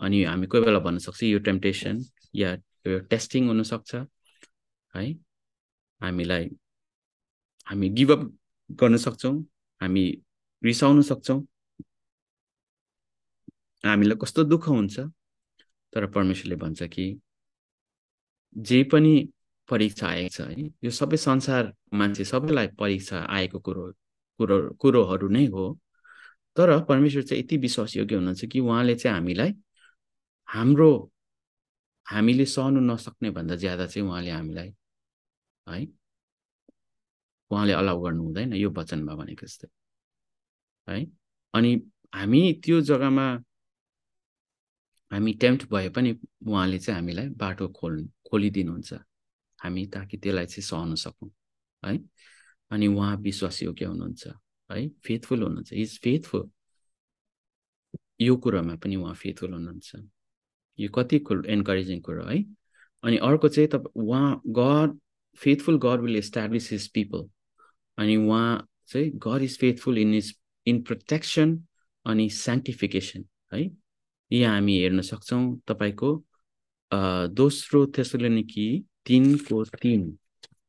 अनि हामी कोही बेला भन्न सक्छ यो टेम्पटेसन या यो टेस्टिङ हुनसक्छ है हामीलाई हामी गिभअप गर्न सक्छौँ हामी रिसाउन सक्छौँ। हामीलाई कस्तो दुःख हुन्छ तर परमेश्वरले भन्छ कि जे पनि परीक्षा आएको छ है यो सबै संसार मान्छे सबैलाई परीक्षा आएको कुरो कुरो कुरोहरू नै हो। तर परमेश्वर चाहिँ यति विश्वासयोग्य हुनुहुन्छ कि उहाँले चाहिँ हामीलाई हाम्रो हामीले सहनु नसक्ने भन्दा ज्यादा चाहिँ उहाँले हामीलाई है उहाँले अलाउ गर्नु हुँदैन। यो वचनमा भनेको जस्तै। है? अनि हामी त्यो जग्गामा हामी टेम्प्ट भए पनि उहाँले चाहिँ हामीलाई बाटो खोल खोलिदिनुहुन्छ। हामी ताकि त्यसलाई चाहिँ सहन सकौँ है? अनि उहाँ विश्वासयोग्य हुनुहुन्छ है? फेथफुल हुनुहुन्छ। इज फेथफुल यो कुरोमा पनि उहाँ फेथफुल हुनुहुन्छ। यो कति कुरो इन्करेजिङ कुरो है? अनि अर्को चाहिँ तपाईँ उहाँ God faithful God will establish his people अनि उहाँ चाहिँ God is faithful in his in protection अनि साइन्टिफिकेसन है? यहाँ हामी हेर्न सक्छौँ तपाईँको दोस्रो थेसलोनिकी तिनको तिन।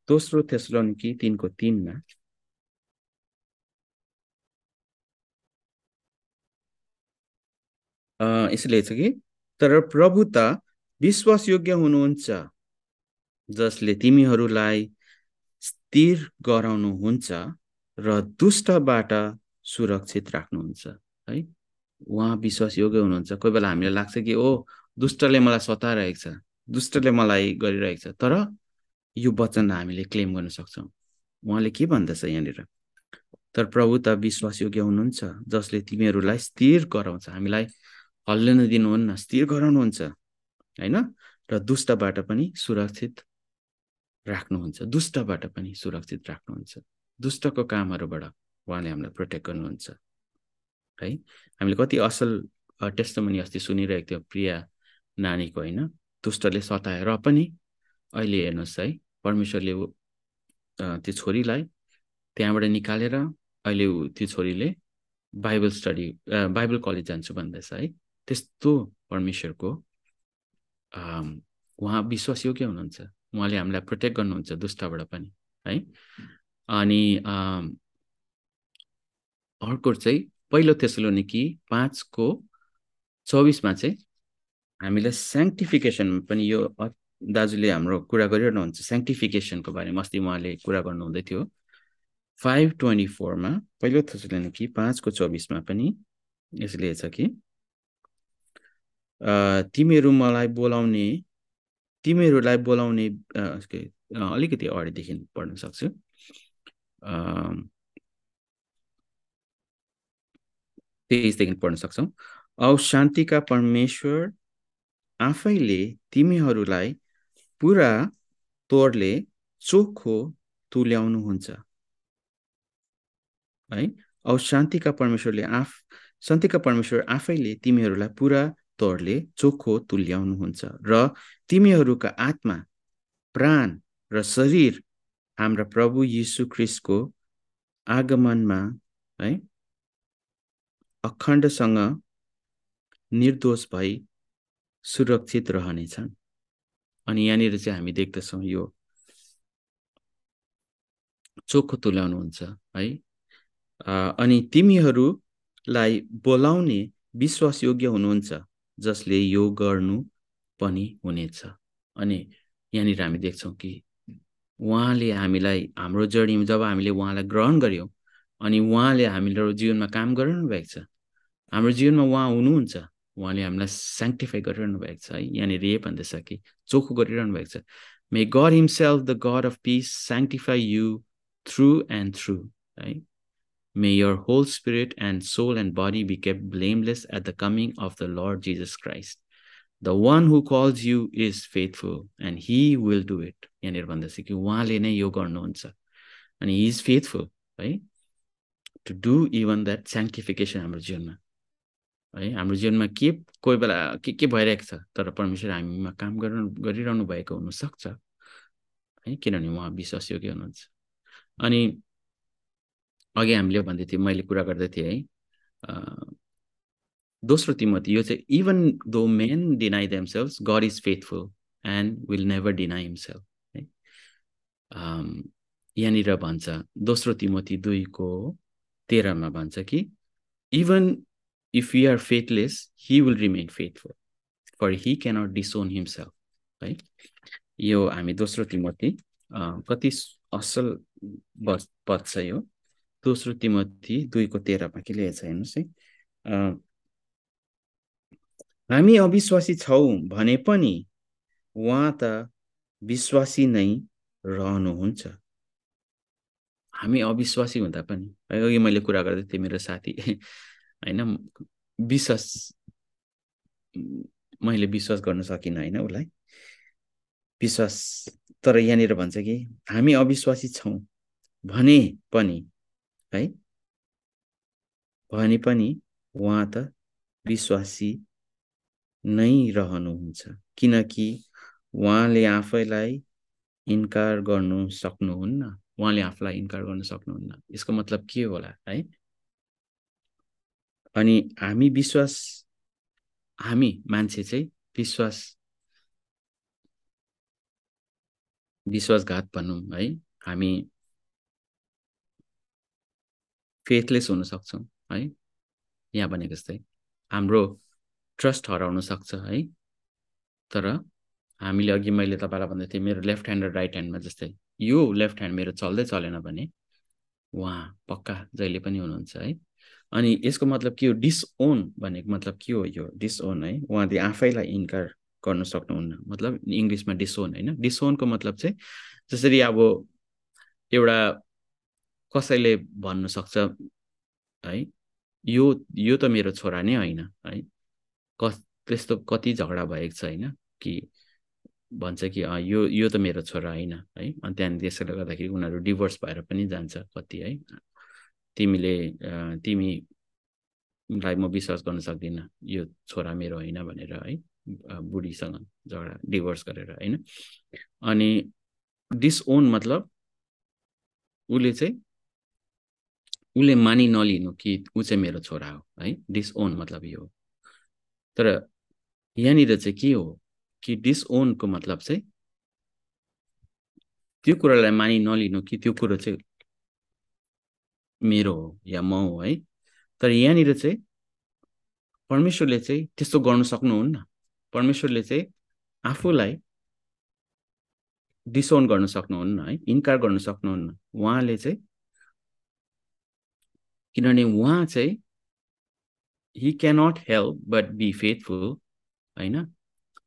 दोस्रो थेसलोनिकी तिनको तिनमा यसले छ कि तर प्रभु त विश्वासयोग्य हुनुहुन्छ जसले तिमीहरूलाई स्थिर गराउनुहुन्छ र दुष्टबाट सुरक्षित राख्नुहुन्छ है? उहाँ विश्वासयोग्य हुनुहुन्छ। कोही बेला हामीलाई लाग्छ कि ओ दुष्टले मलाई सताइरहेको छ दुष्टले मलाई गरिरहेको छ। तर यो वचन हामीले क्लेम गर्न सक्छौँ। उहाँले के भन्दछ यहाँनिर? तर प्रभु त विश्वासयोग्य हुनुहुन्छ जसले तिमीहरूलाई स्थिर गराउँछ। हामीलाई हल्लिन दिनुहुन्न स्थिर गराउनुहुन्छ होइन? र दुष्टबाट पनि सुरक्षित राख्नुहुन्छ दुष्टबाट पनि सुरक्षित राख्नुहुन्छ। दुष्टको कामहरूबाट उहाँले हामीलाई प्रोटेक्ट गर्नुहुन्छ। है? हामीले कति असल टेस्टमनी अस्ति सुनिरहेको थियो प्रिया नानीको होइन? दुष्टले सताएर पनि अहिले हेर्नुहोस् है परमेश्वरले त्यो छोरीलाई त्यहाँबाट निकालेर अहिले त्यो छोरीले बाइबल स्टडी बाइबल कलेज जान्छु भन्दैछ है। त्यस्तो परमेश्वरको उहाँ विश्वासयोग्य हुनुहुन्छ? उहाँले हामीलाई प्रोटेक्ट गर्नुहुन्छ दुष्टबाट पनि है? अनि अर्को चाहिँ पहिलो कि पाँचको चौबिसमा चाहिँ हामीलाई सेङ्टिफिकेसनमा पनि यो दाजुले हाम्रो कुरा गरिरहनुहुन्छ सेङ्टिफिकेसनको बारेमा अस्ति उहाँले कुरा गर्नुहुँदै थियो। फाइभ ट्वेन्टी फोरमा पहिलो कि पाँचको चौबिसमा पनि यसले छ कि तिमीहरू मलाई बोलाउने तिमीहरूलाई बोलाउने अलिकति अगाडिदेखि पढ्न सक्छु। तेइसदेखि पढ्न सक्छौ। औ शान्तिका परमेश्वर आफैले तिमीहरूलाई पुरा तोडले चोखो तुल्याउनुहुन्छ। है? औ शान्तिका परमेश्वरले आफ शान्तिका परमेश्वर आफैले तिमीहरूलाई पुरा तौरले चोखो तुल्याउनुहुन्छ र तिमीहरूका आत्मा प्राण र शरीर हाम्रा प्रभु यीशु ख्रिस्टको आगमनमा है अखण्डसँग निर्दोष भई सुरक्षित रहनेछन्। अनि यहाँनिर चाहिँ हामी देख्दछौँ यो चोखो तुल्याउनुहुन्छ है? अनि तिमीहरूलाई बोलाउने विश्वासयोग्य हुनुहुन्छ जसले यो गर्नु पनि हुनेछ। अनि यहाँनिर हामी देख्छौँ कि उहाँले हामीलाई हाम्रो जर्नी जब हामीले उहाँलाई ग्रहण गऱ्यौँ अनि उहाँले हाम्रो जीवनमा काम गरिरहनु भएको छ। हाम्रो जीवनमा उहाँ हुनुहुन्छ। उहाँले हामीलाई सेङ्टिफाई गरिरहनु भएको छ। है यहाँनिर यही भन्दैछ कि चोखो गरिरहनु भएको छ। May God himself the God of peace sanctify you through and through है May your whole spirit and soul and body be kept blameless at the coming of the Lord Jesus Christ. The one who calls you is faithful and he will do it. यहाँनिर भन्दछ कि उहाँले नै यो गर्नुहुन्छ। अनि he is faithful है to do even that sanctification हाम्रो जीवनमा। है हाम्रो जीवनमा के कोही बेला के के भइरहेको छ? तर परमेश्वर हामीमा काम गरिरहनु गरिरहनु भएको हुनसक्छ। है किनभने उहाँ विश्वासयोग्य हुनुहुन्छ। अनि अघि हामीले भन्दै थियौँ मैले कुरा गर्दै थिएँ है दोस्रो तिमती यो चाहिँ even though men deny themselves God is faithful and will never deny himself है। यहाँनिर भन्छ दोस्रो तिमती दुईको तेह्रमा भन्छ कि even if you are faithless he will remain faithful for he cannot disown himself है यो हामी दोस्रो तिमती कति असल पद छ यो। दोस्रो तिमती दुईको तेह्रमा के लेखेको छ हेर्नुहोस् है। हामी अविश्वासी छौँ भने पनि उहाँ त विश्वासी नै रहनुहुन्छ। हामी अविश्वासी हुँदा पनि। अघि मैले कुरा गर्दै थिएँ मेरो साथी होइन विश्वास मैले विश्वास गर्न सकिनँ होइन उसलाई। विश्वास तर यहाँनिर भन्छ कि हामी अविश्वासी छौँ भने पनि है? भने पनि उहाँ त विश्वासी नै रहनुहुन्छ किनकि उहाँले आफैलाई इन्कार गर्नु सक्नुहुन्न। उहाँले आफूलाई इन्कार गर्न सक्नुहुन्न। यसको मतलब के होला है? अनि हामी विश्वास हामी मान्छे चाहिँ विश्वास विश्वासघात भनौँ है? हामी फेथलेस हुन सक्छौँ है? यहाँ भनेको जस्तै। हाम्रो ट्रस्ट हराउन सक्छ है? तर हामीले अघि मैले तपाईँलाई भन्दै थिएँ मेरो लेफ्ट ह्यान्ड र राइट ह्यान्डमा जस्तै। यो लेफ्ट ह्यान्ड मेरो चल्दै चलेन भने उहाँ पक्का जहिले पनि हुनुहुन्छ है। अनि यसको मतलब के हो? डिसओन भनेको मतलब के हो यो? डिसओन है? उहाँले आफैलाई इन्कार गर्न सक्नुहुन्न। मतलब इङ्ग्लिसमा डिसोन होइन। डिसोनको मतलब चाहिँ जसरी अब एउटा कसैले भन्नु सक्छ है यो यो त मेरो छोरा नै होइन है। कस त्यस्तो कति झगडा भएको छ होइन कि भन्छ कि यो यो त मेरो छोरा होइन है। अनि त्यहाँदेखि त्यसैले गर्दाखेरि उनीहरू डिभोर्स भएर पनि जान्छ कति है। तिमीले तिमीलाई म विश्वास गर्न सक्दिनँ यो छोरा मेरो होइन भनेर है। बुढीसँग झगडा डिभोर्स गरेर होइन। अनि डिसओन मतलब उसले चाहिँ उसले मानि नलिनु कि ऊ चाहिँ मेरो छोरा हो है। डिसओन मतलब यो तर यहाँनिर चाहिँ के हो? कि डिसओनको मतलब चाहिँ त्यो कुरालाई मानि नलिनु कि त्यो कुरो चाहिँ मेरो हो या म हो है? तर यहाँनिर चाहिँ परमेश्वरले चाहिँ त्यस्तो गर्नु सक्नुहुन्न। परमेश्वरले चाहिँ आफूलाई डिसोन गर्न सक्नुहुन्न है? इन्कार गर्न सक्नुहुन्न। उहाँले चाहिँ किनभने उहाँ चाहिँ he cannot help but be faithful होइन?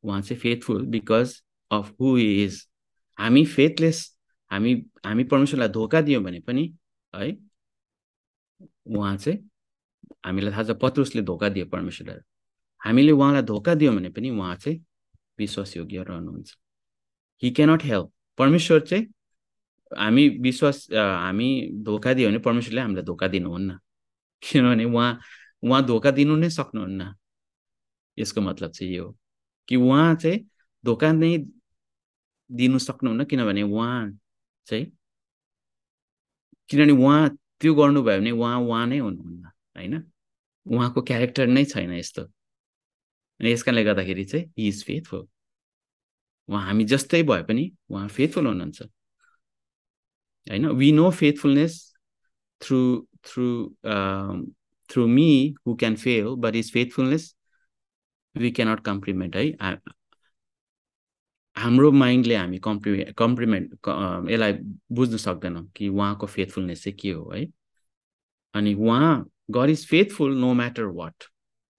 उहाँ चाहिँ faithful because of who is हामी फेथलेस हामी हामी परमेश्वरलाई धोका दियौँ भने पनि है उहाँ चाहिँ हामीलाई थाहा छ पत्रुसले धोका दियो परमेश्वरलाई। हामीले उहाँलाई धोका दियौँ भने पनि उहाँ चाहिँ विश्वासयोग्य रहनुहुन्छ। हि क्यानट हेल्प परमेश्वर चाहिँ हामी विश्वास हामी धोका दियो भने परमेश्वरले हामीलाई धोका दिनुहुन्न। किनभने उहाँ उहाँ धोका दिनु नै सक्नुहुन्न। यसको मतलब चाहिँ यो हो। कि उहाँ चाहिँ धोका नै दिनु सक्नुहुन्न किनभने उहाँ चाहिँ किनभने उहाँ त्यो गर्नुभयो भने उहाँ उहाँ नै हुनुहुन्न होइन? उहाँको क्यारेक्टर नै छैन यस्तो। अनि यस कारणले गर्दाखेरि चाहिँ हि इज फेथफुल उहाँ हामी जस्तै भए पनि उहाँ फेथफुल हुनुहुन्छ। होइन? We know faithfulness through through through me who can fail but his faithfulness we cannot compliment है? हाम्रो माइन्डले हामी कम्प्लिमे कम्प्लिमेन्ट यसलाई बुझ्नु सक्दैनौँ कि उहाँको फेथफुलनेस चाहिँ के हो है? अनि उहाँ God is faithful no matter what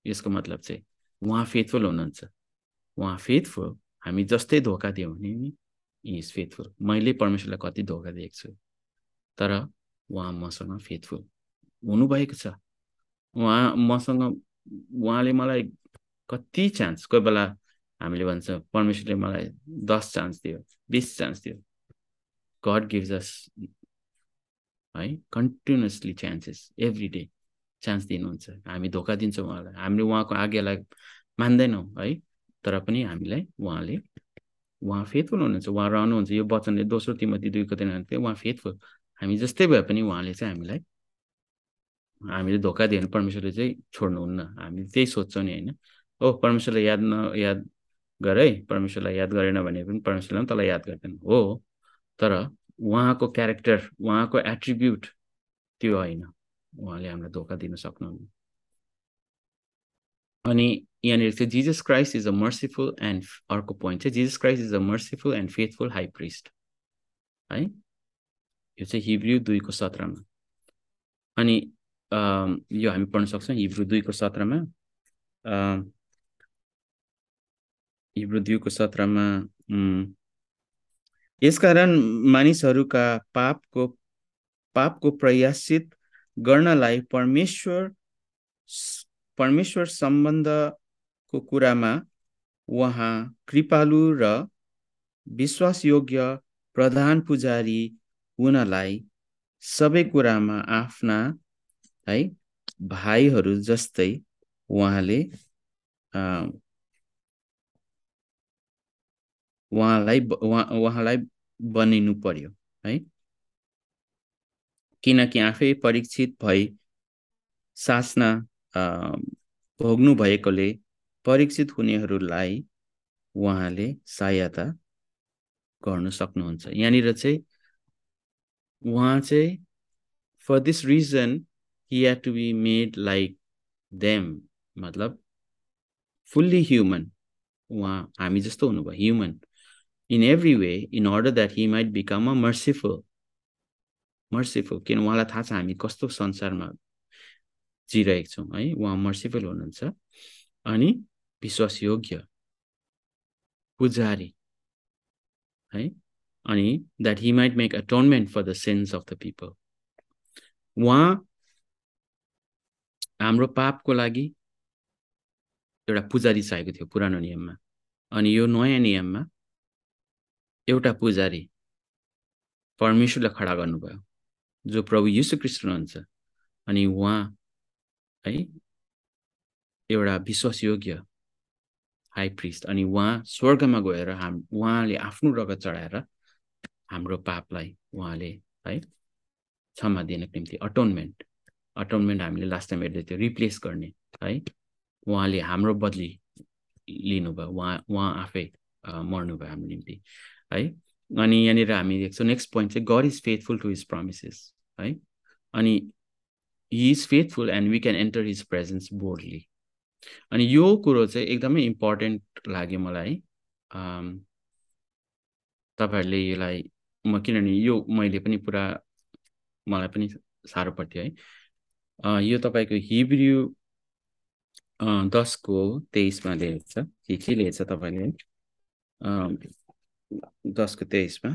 यसको मतलब चाहिँ उहाँ फेथफुल हुनुहुन्छ। उहाँ फेथफुल हामी जस्तै धोका दियौँ भने नि इज फेथफुल मैले परमेश्वरलाई कति धोका दिएको छु तर उहाँ मसँग फेथफुल हुनुभएको छ। उहाँ मसँग उहाँले मलाई कति चान्स कोही बेला हामीले भन्छ परमेश्वरले मलाई दस चान्स दियो बिस चान्स दियो। गड गिभ्स अस है continuously chances every day chance दिनुहुन्छ। हामी धोका दिन्छौँ उहाँलाई। हामीले उहाँको आज्ञालाई मान्दैनौँ है तर पनि हामीलाई उहाँले उहाँ फेथफुल हुनुहुन्छ। उहाँ रहनुहुन्छ। यो वचनले दोस्रो तिमती दुईको दिन उहाँ फेथफुल हामी जस्तै भए पनि उहाँले चाहिँ हामीलाई हामीले धोका दियो भने परमेश्वरले चाहिँ छोड्नुहुन्न। हामी त्यही सोध्छौँ नि होइन? ओ परमेश्वरलाई याद न याद गर? है परमेश्वरलाई याद गरेन भने पनि परमेश्वरलाई पनि तँलाई याद गर्दैन। हो तर उहाँको क्यारेक्टर उहाँको एट्रिब्युट त्यो होइन। उहाँले हामीलाई धोका दिन सक्नुहुन्न। अनि यहाँनिर चाहिँ Jesus Christ is a merciful and अर्को पोइन्ट चाहिँ Jesus Christ is a merciful and faithful high priest है? यो चाहिँ हिब्रू दुईको सत्रमा। अनि यो हामी पढ्न सक्छौँ हिब्रू दुईको सत्रमा। हिब्रू दुईको सत्रमा यसकारण मानिसहरूका पापको पापको प्रयासित गर्नलाई परमेश्वर परमेश्वर सम्बन्धको कुरामा उहाँ कृपालु र विश्वासयोग्य प्रधान पुजारी हुनलाई सबै कुरामा आफ्ना है भाइहरू जस्तै उहाँले उहाँलाई उहाँ उहाँलाई बनिनु पर्यो है? किनकि आफै परीक्षित भई सासना भोग्नु भएकोले परीक्षित हुनेहरूलाई उहाँले सहायता गर्नु सक्नुहुन्छ। यहाँनिर चाहिँ उहाँ चाहिँ for this reason he had to be made like them मतलब फुल्ली ह्युमन उहाँ हामी जस्तो हुनुभयो human in every way in order that he might become a merciful merciful. किन उहाँलाई थाहा छ हामी कस्तो संसारमा जिरहेको छौँ है? उहाँ मर्सिफुल हुनुहुन्छ अनि विश्वासयोग्य पुजारी है? अनि that he might make atonement for the sins of the people उहाँ हाम्रो पापको लागि एउटा पुजारी चाहिएको थियो पुरानो नियममा। अनि यो नयाँ नियममा एउटा पुजारी परमेश्वरलाई खडा गर्नुभयो जो प्रभु यीशु कृष्ण हुनुहुन्छ अनि उहाँ है एउटा विश्वासयोग्य हाई प्रिस्ट। अनि उहाँ स्वर्गमा गएर हाम उहाँले आफ्नो रगत चढाएर हाम्रो पापलाई उहाँले है क्षमा दिनको निम्ति अटोनमेन्ट अटोनमेन्ट हामीले लास्ट टाइम हेर्दै थियो रिप्लेस गर्ने है उहाँले हाम्रो बदली लिनुभयो उहाँ उहाँ आफै मर्नुभयो हाम्रो निम्ति। है? अनि यहाँनिर हामी देख्छौँ नेक्स्ट पोइन्ट चाहिँ God is faithful to his promises है? अनि he is faithful and we can enter his presence boldly अनि यो कुरो चाहिँ एकदमै इम्पोर्टेन्ट लाग्यो मलाई। तपाईँहरूले यसलाई म किनभने यो मैले पनि पुरा मलाई पनि साह्रो पर्थ्यो है? यो तपाईँको हिब्रियु दसको तेइसमा लेखेको छ। के के लेखेको छ तपाईँले? दसको तेइसमा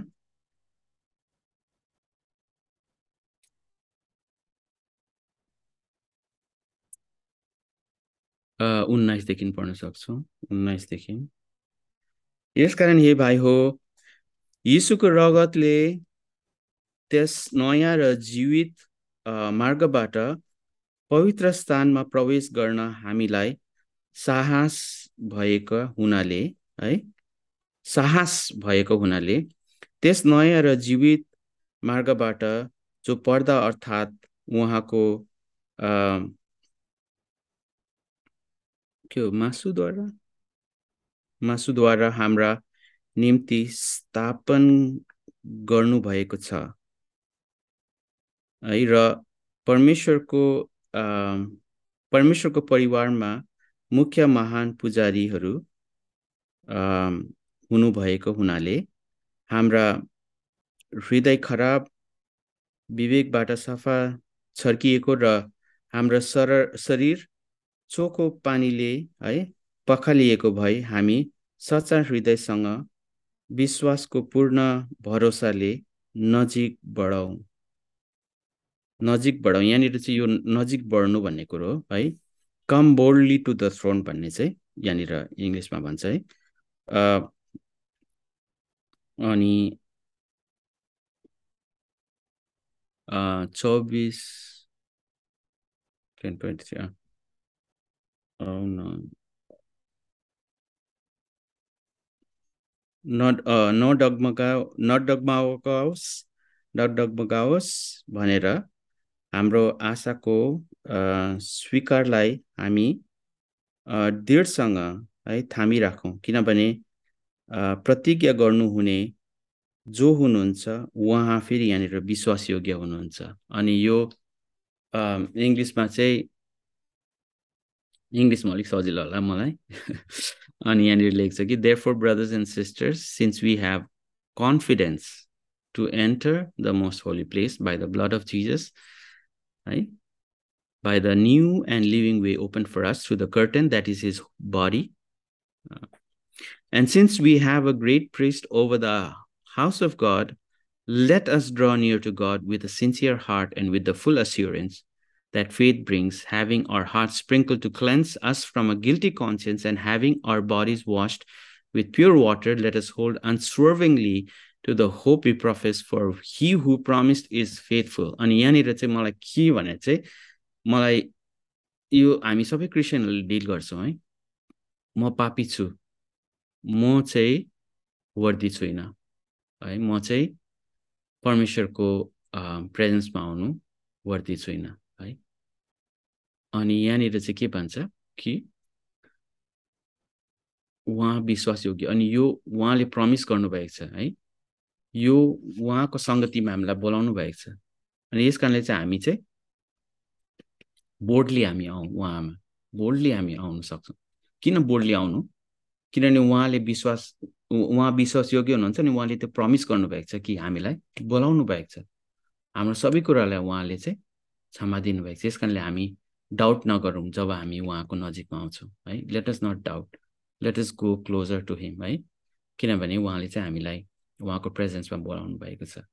उन्नाइसदेखि पढ्न सक्छौँ उन्नाइसदेखि यसकारण हे भाइ हो यीशुको रगतले त्यस नयाँ र जीवित मार्गबाट पवित्र स्थानमा प्रवेश गर्न हामीलाई साहस भएको हुनाले है साहस भएको हुनाले त्यस नयाँ र जीवित मार्गबाट जो पर्दा अर्थात् उहाँको के हो मासुद्वारा? मासुद्वारा हाम्रा निम्ति स्थापन गर्नुभएको छ। है र परमेश्वरको परमेश्वरको परिवारमा मुख्य महान पुजारीहरू हुनुभएको हुनाले हाम्रा हृदय खराब विवेकबाट सफा छर्किएको र हाम्रा सर शरीर चोखो पानीले है पखालिएको भई हामी सच्चा हृदयसँग विश्वासको पूर्ण भरोसाले नजिक बढाउँ नजिक बढाउँ यहाँनिर चाहिँ यो नजिक बढ्नु भन्ने कुरो है come boldly to the throne भन्ने चाहिँ यहाँनिर इङ्ग्लिसमा भन्छ है। अनि चौबिस टेन ट्वेन्टी थ्री नडगमगा नडगमाओस् नडगमगाओस् भनेर हाम्रो आशाको स्वीकारलाई हामी दृढसँग है थामिराखौँ। किनभने प्रतिज्ञा गर्नुहुने जो हुनुहुन्छ उहाँ फेरि यहाँनिर विश्वासयोग्य हुनुहुन्छ अनि यो इङ्ग्लिसमा चाहिँ इङ्ग्लिसमा अलिक सजिलो होला मलाई अनि यहाँनिर लेख्छ कि therefore brothers and sisters since we have confidence to enter the most holy place by the blood of Jesus है by the new and living way opened for us through the curtain that is his body. Uh, and since we have a great priest over the house of God, let us draw near to God with a sincere heart and with the full assurance that faith brings, having our hearts sprinkled to cleanse us from a guilty conscience and having our bodies washed with pure water, let us hold unswervingly to the hope we profess, for he who promised is faithful. अनि यहाँनिर चाहिँ मलाई के भने चाहिँ मलाई यो हामी सबै क्रिस्चियनहरूले डिल गर्छौँ है म पापी छु म चाहिँ वर्दी छुइनँ है म चाहिँ परमेश्वरको प्रेजेन्समा आउनु वर्दी छुइनँ है। अनि यहाँनिर चाहिँ के भन्छ कि उहाँ विश्वासयोग्य अनि यो उहाँले प्रमिस गर्नुभएको छ है। यो उहाँको सङ्गतिमा हामीलाई बोलाउनु भएको छ। अनि यस कारणले चाहिँ हामी चाहिँ बोर्डली हामी आउँ उहाँमा बोल्डली हामी आउन सक्छौँ। किन बोल्डली आउनु? किनभने उहाँले विश्वास उहाँ विश्वासयोग्य हुनुहुन्छ नि उहाँले त्यो प्रमिस गर्नुभएको छ कि हामीलाई बोलाउनु भएको छ। हाम्रो सबै कुरालाई उहाँले चाहिँ क्षमा दिनुभएको छ। यस कारणले हामी डाउट नगरौँ जब हामी उहाँको नजिकमा आउँछौँ है। Let us not doubt let us go closer to him है। किनभने उहाँले चाहिँ हामीलाई उहाँको प्रेजेन्समा बोलाउनु भएको छ।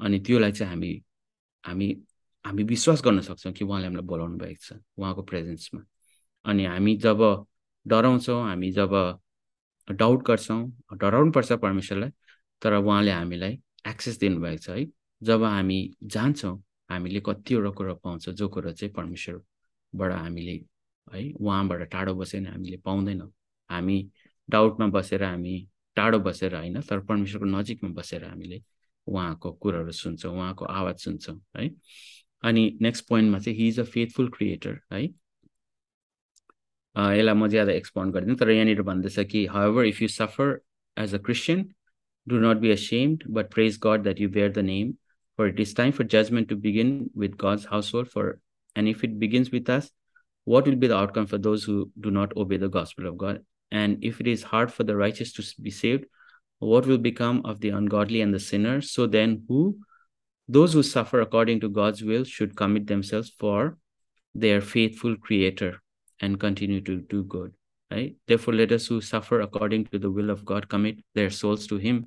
अनि त्योलाई चाहिँ हामी हामी हामी विश्वास गर्न सक्छौँ कि उहाँले हामीलाई बोलाउनु भएको छ उहाँको प्रेजेन्समा अनि हामी जब डराउँछौँ हामी जब डाउट गर्छौँ डराउनुपर्छ परमेश्वरलाई तर उहाँले हामीलाई एक्सेस दिनुभएको छ है। जब हामी जान्छौँ हामीले कतिवटा कुरो पाउँछ जो कुरो चाहिँ परमेश्वरबाट हामीले है उहाँबाट टाढो बसेर हामीले पाउँदैनौँ। हामी डाउटमा बसेर हामी टाढो बसेर होइन तर परमेश्वरको नजिकमा बसेर हामीले उहाँको कुराहरू सुन्छौँ उहाँको आवाज सुन्छौँ है। अनि नेक्स्ट पोइन्टमा चाहिँ he is a faithful creator है। यसलाई म ज्यादा एक्सपाउन्ड गर्दिनँ तर यहाँनिर भन्दैछ कि however if you suffer as a Christian, do not be ashamed, but praise God that you bear the name. For it is time for judgment to begin with God's household. For and if it begins with us, what will be the outcome for those who do not obey the gospel of God? And if it is hard for the righteous to be saved, what will become of the ungodly and the sinner? So then, who those who suffer according to God's will should commit themselves for their faithful Creator and continue to do good. Right? Therefore, let us who suffer according to the will of God commit their souls to Him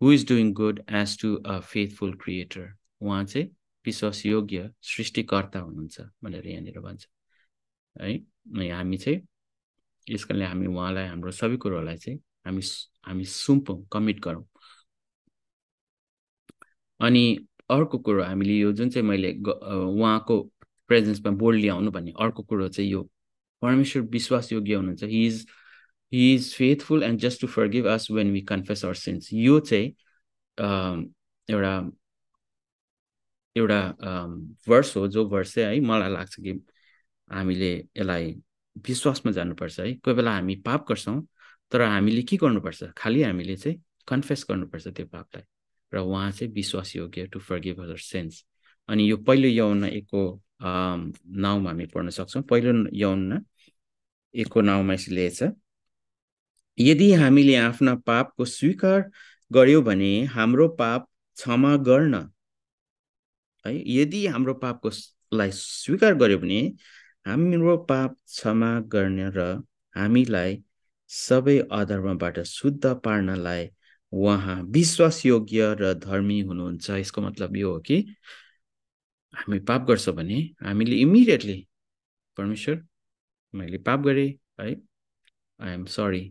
who is doing good as to a faithful Creator. उहाँ चाहिँ विश्वास योग्य सृष्टिकर्ता हुनुहुन्छ भनेर यहाँनिर भन्छ है हामी चाहिँ यस कारणले हामी उहाँलाई हाम्रो सबै कुरोहरूलाई चाहिँ हामी हामी सुम्पौँ कमिट गरौँ अनि अर्को कुरो हामीले यो जुन चाहिँ मैले उहाँको प्रेजेन्समा बोल्ड आउनु भन्ने अर्को कुरो चाहिँ यो परमेश्वर विश्वासयोग्य हुनुहुन्छ he is he is faithful and just to forgive us when we confess our sins यो चाहिँ एउटा एउटा वर्स हो जो वर्स चाहिँ है मलाई लाग्छ कि हामीले यसलाई विश्वासमा जानुपर्छ है। कोही बेला हामी पाप गर्छौँ तर हामीले के गर्नुपर्छ? खालि हामीले चाहिँ कन्फेस गर्नुपर्छ त्यो पापलाई। र उहाँ चाहिँ विश्वासयोग्य टु फर्गिभ अदर सेन्स अनि यो पहिलो यौन एकको नाउँमा हामी पढ्न सक्छौँ। पहिलो यौन एकको नाउँमा यसले छ यदि हामीले आफ्ना पापको स्वीकार गर्यो भने हाम्रो पाप क्षमा गर्न है यदि हाम्रो पापको लाई स्वीकार गर्यो भने हाम्रो पाप क्षमा गर्ने र हामीलाई सबै अधर्मबाट शुद्ध पार्नलाई उहाँ विश्वासयोग्य र धर्मी हुनुहुन्छ। यसको मतलब यो हो कि हामी पाप गर्छौँ भने हामीले इमिडिएटली परमेश्वर मैले पाप गरेँ है? आई एम सरी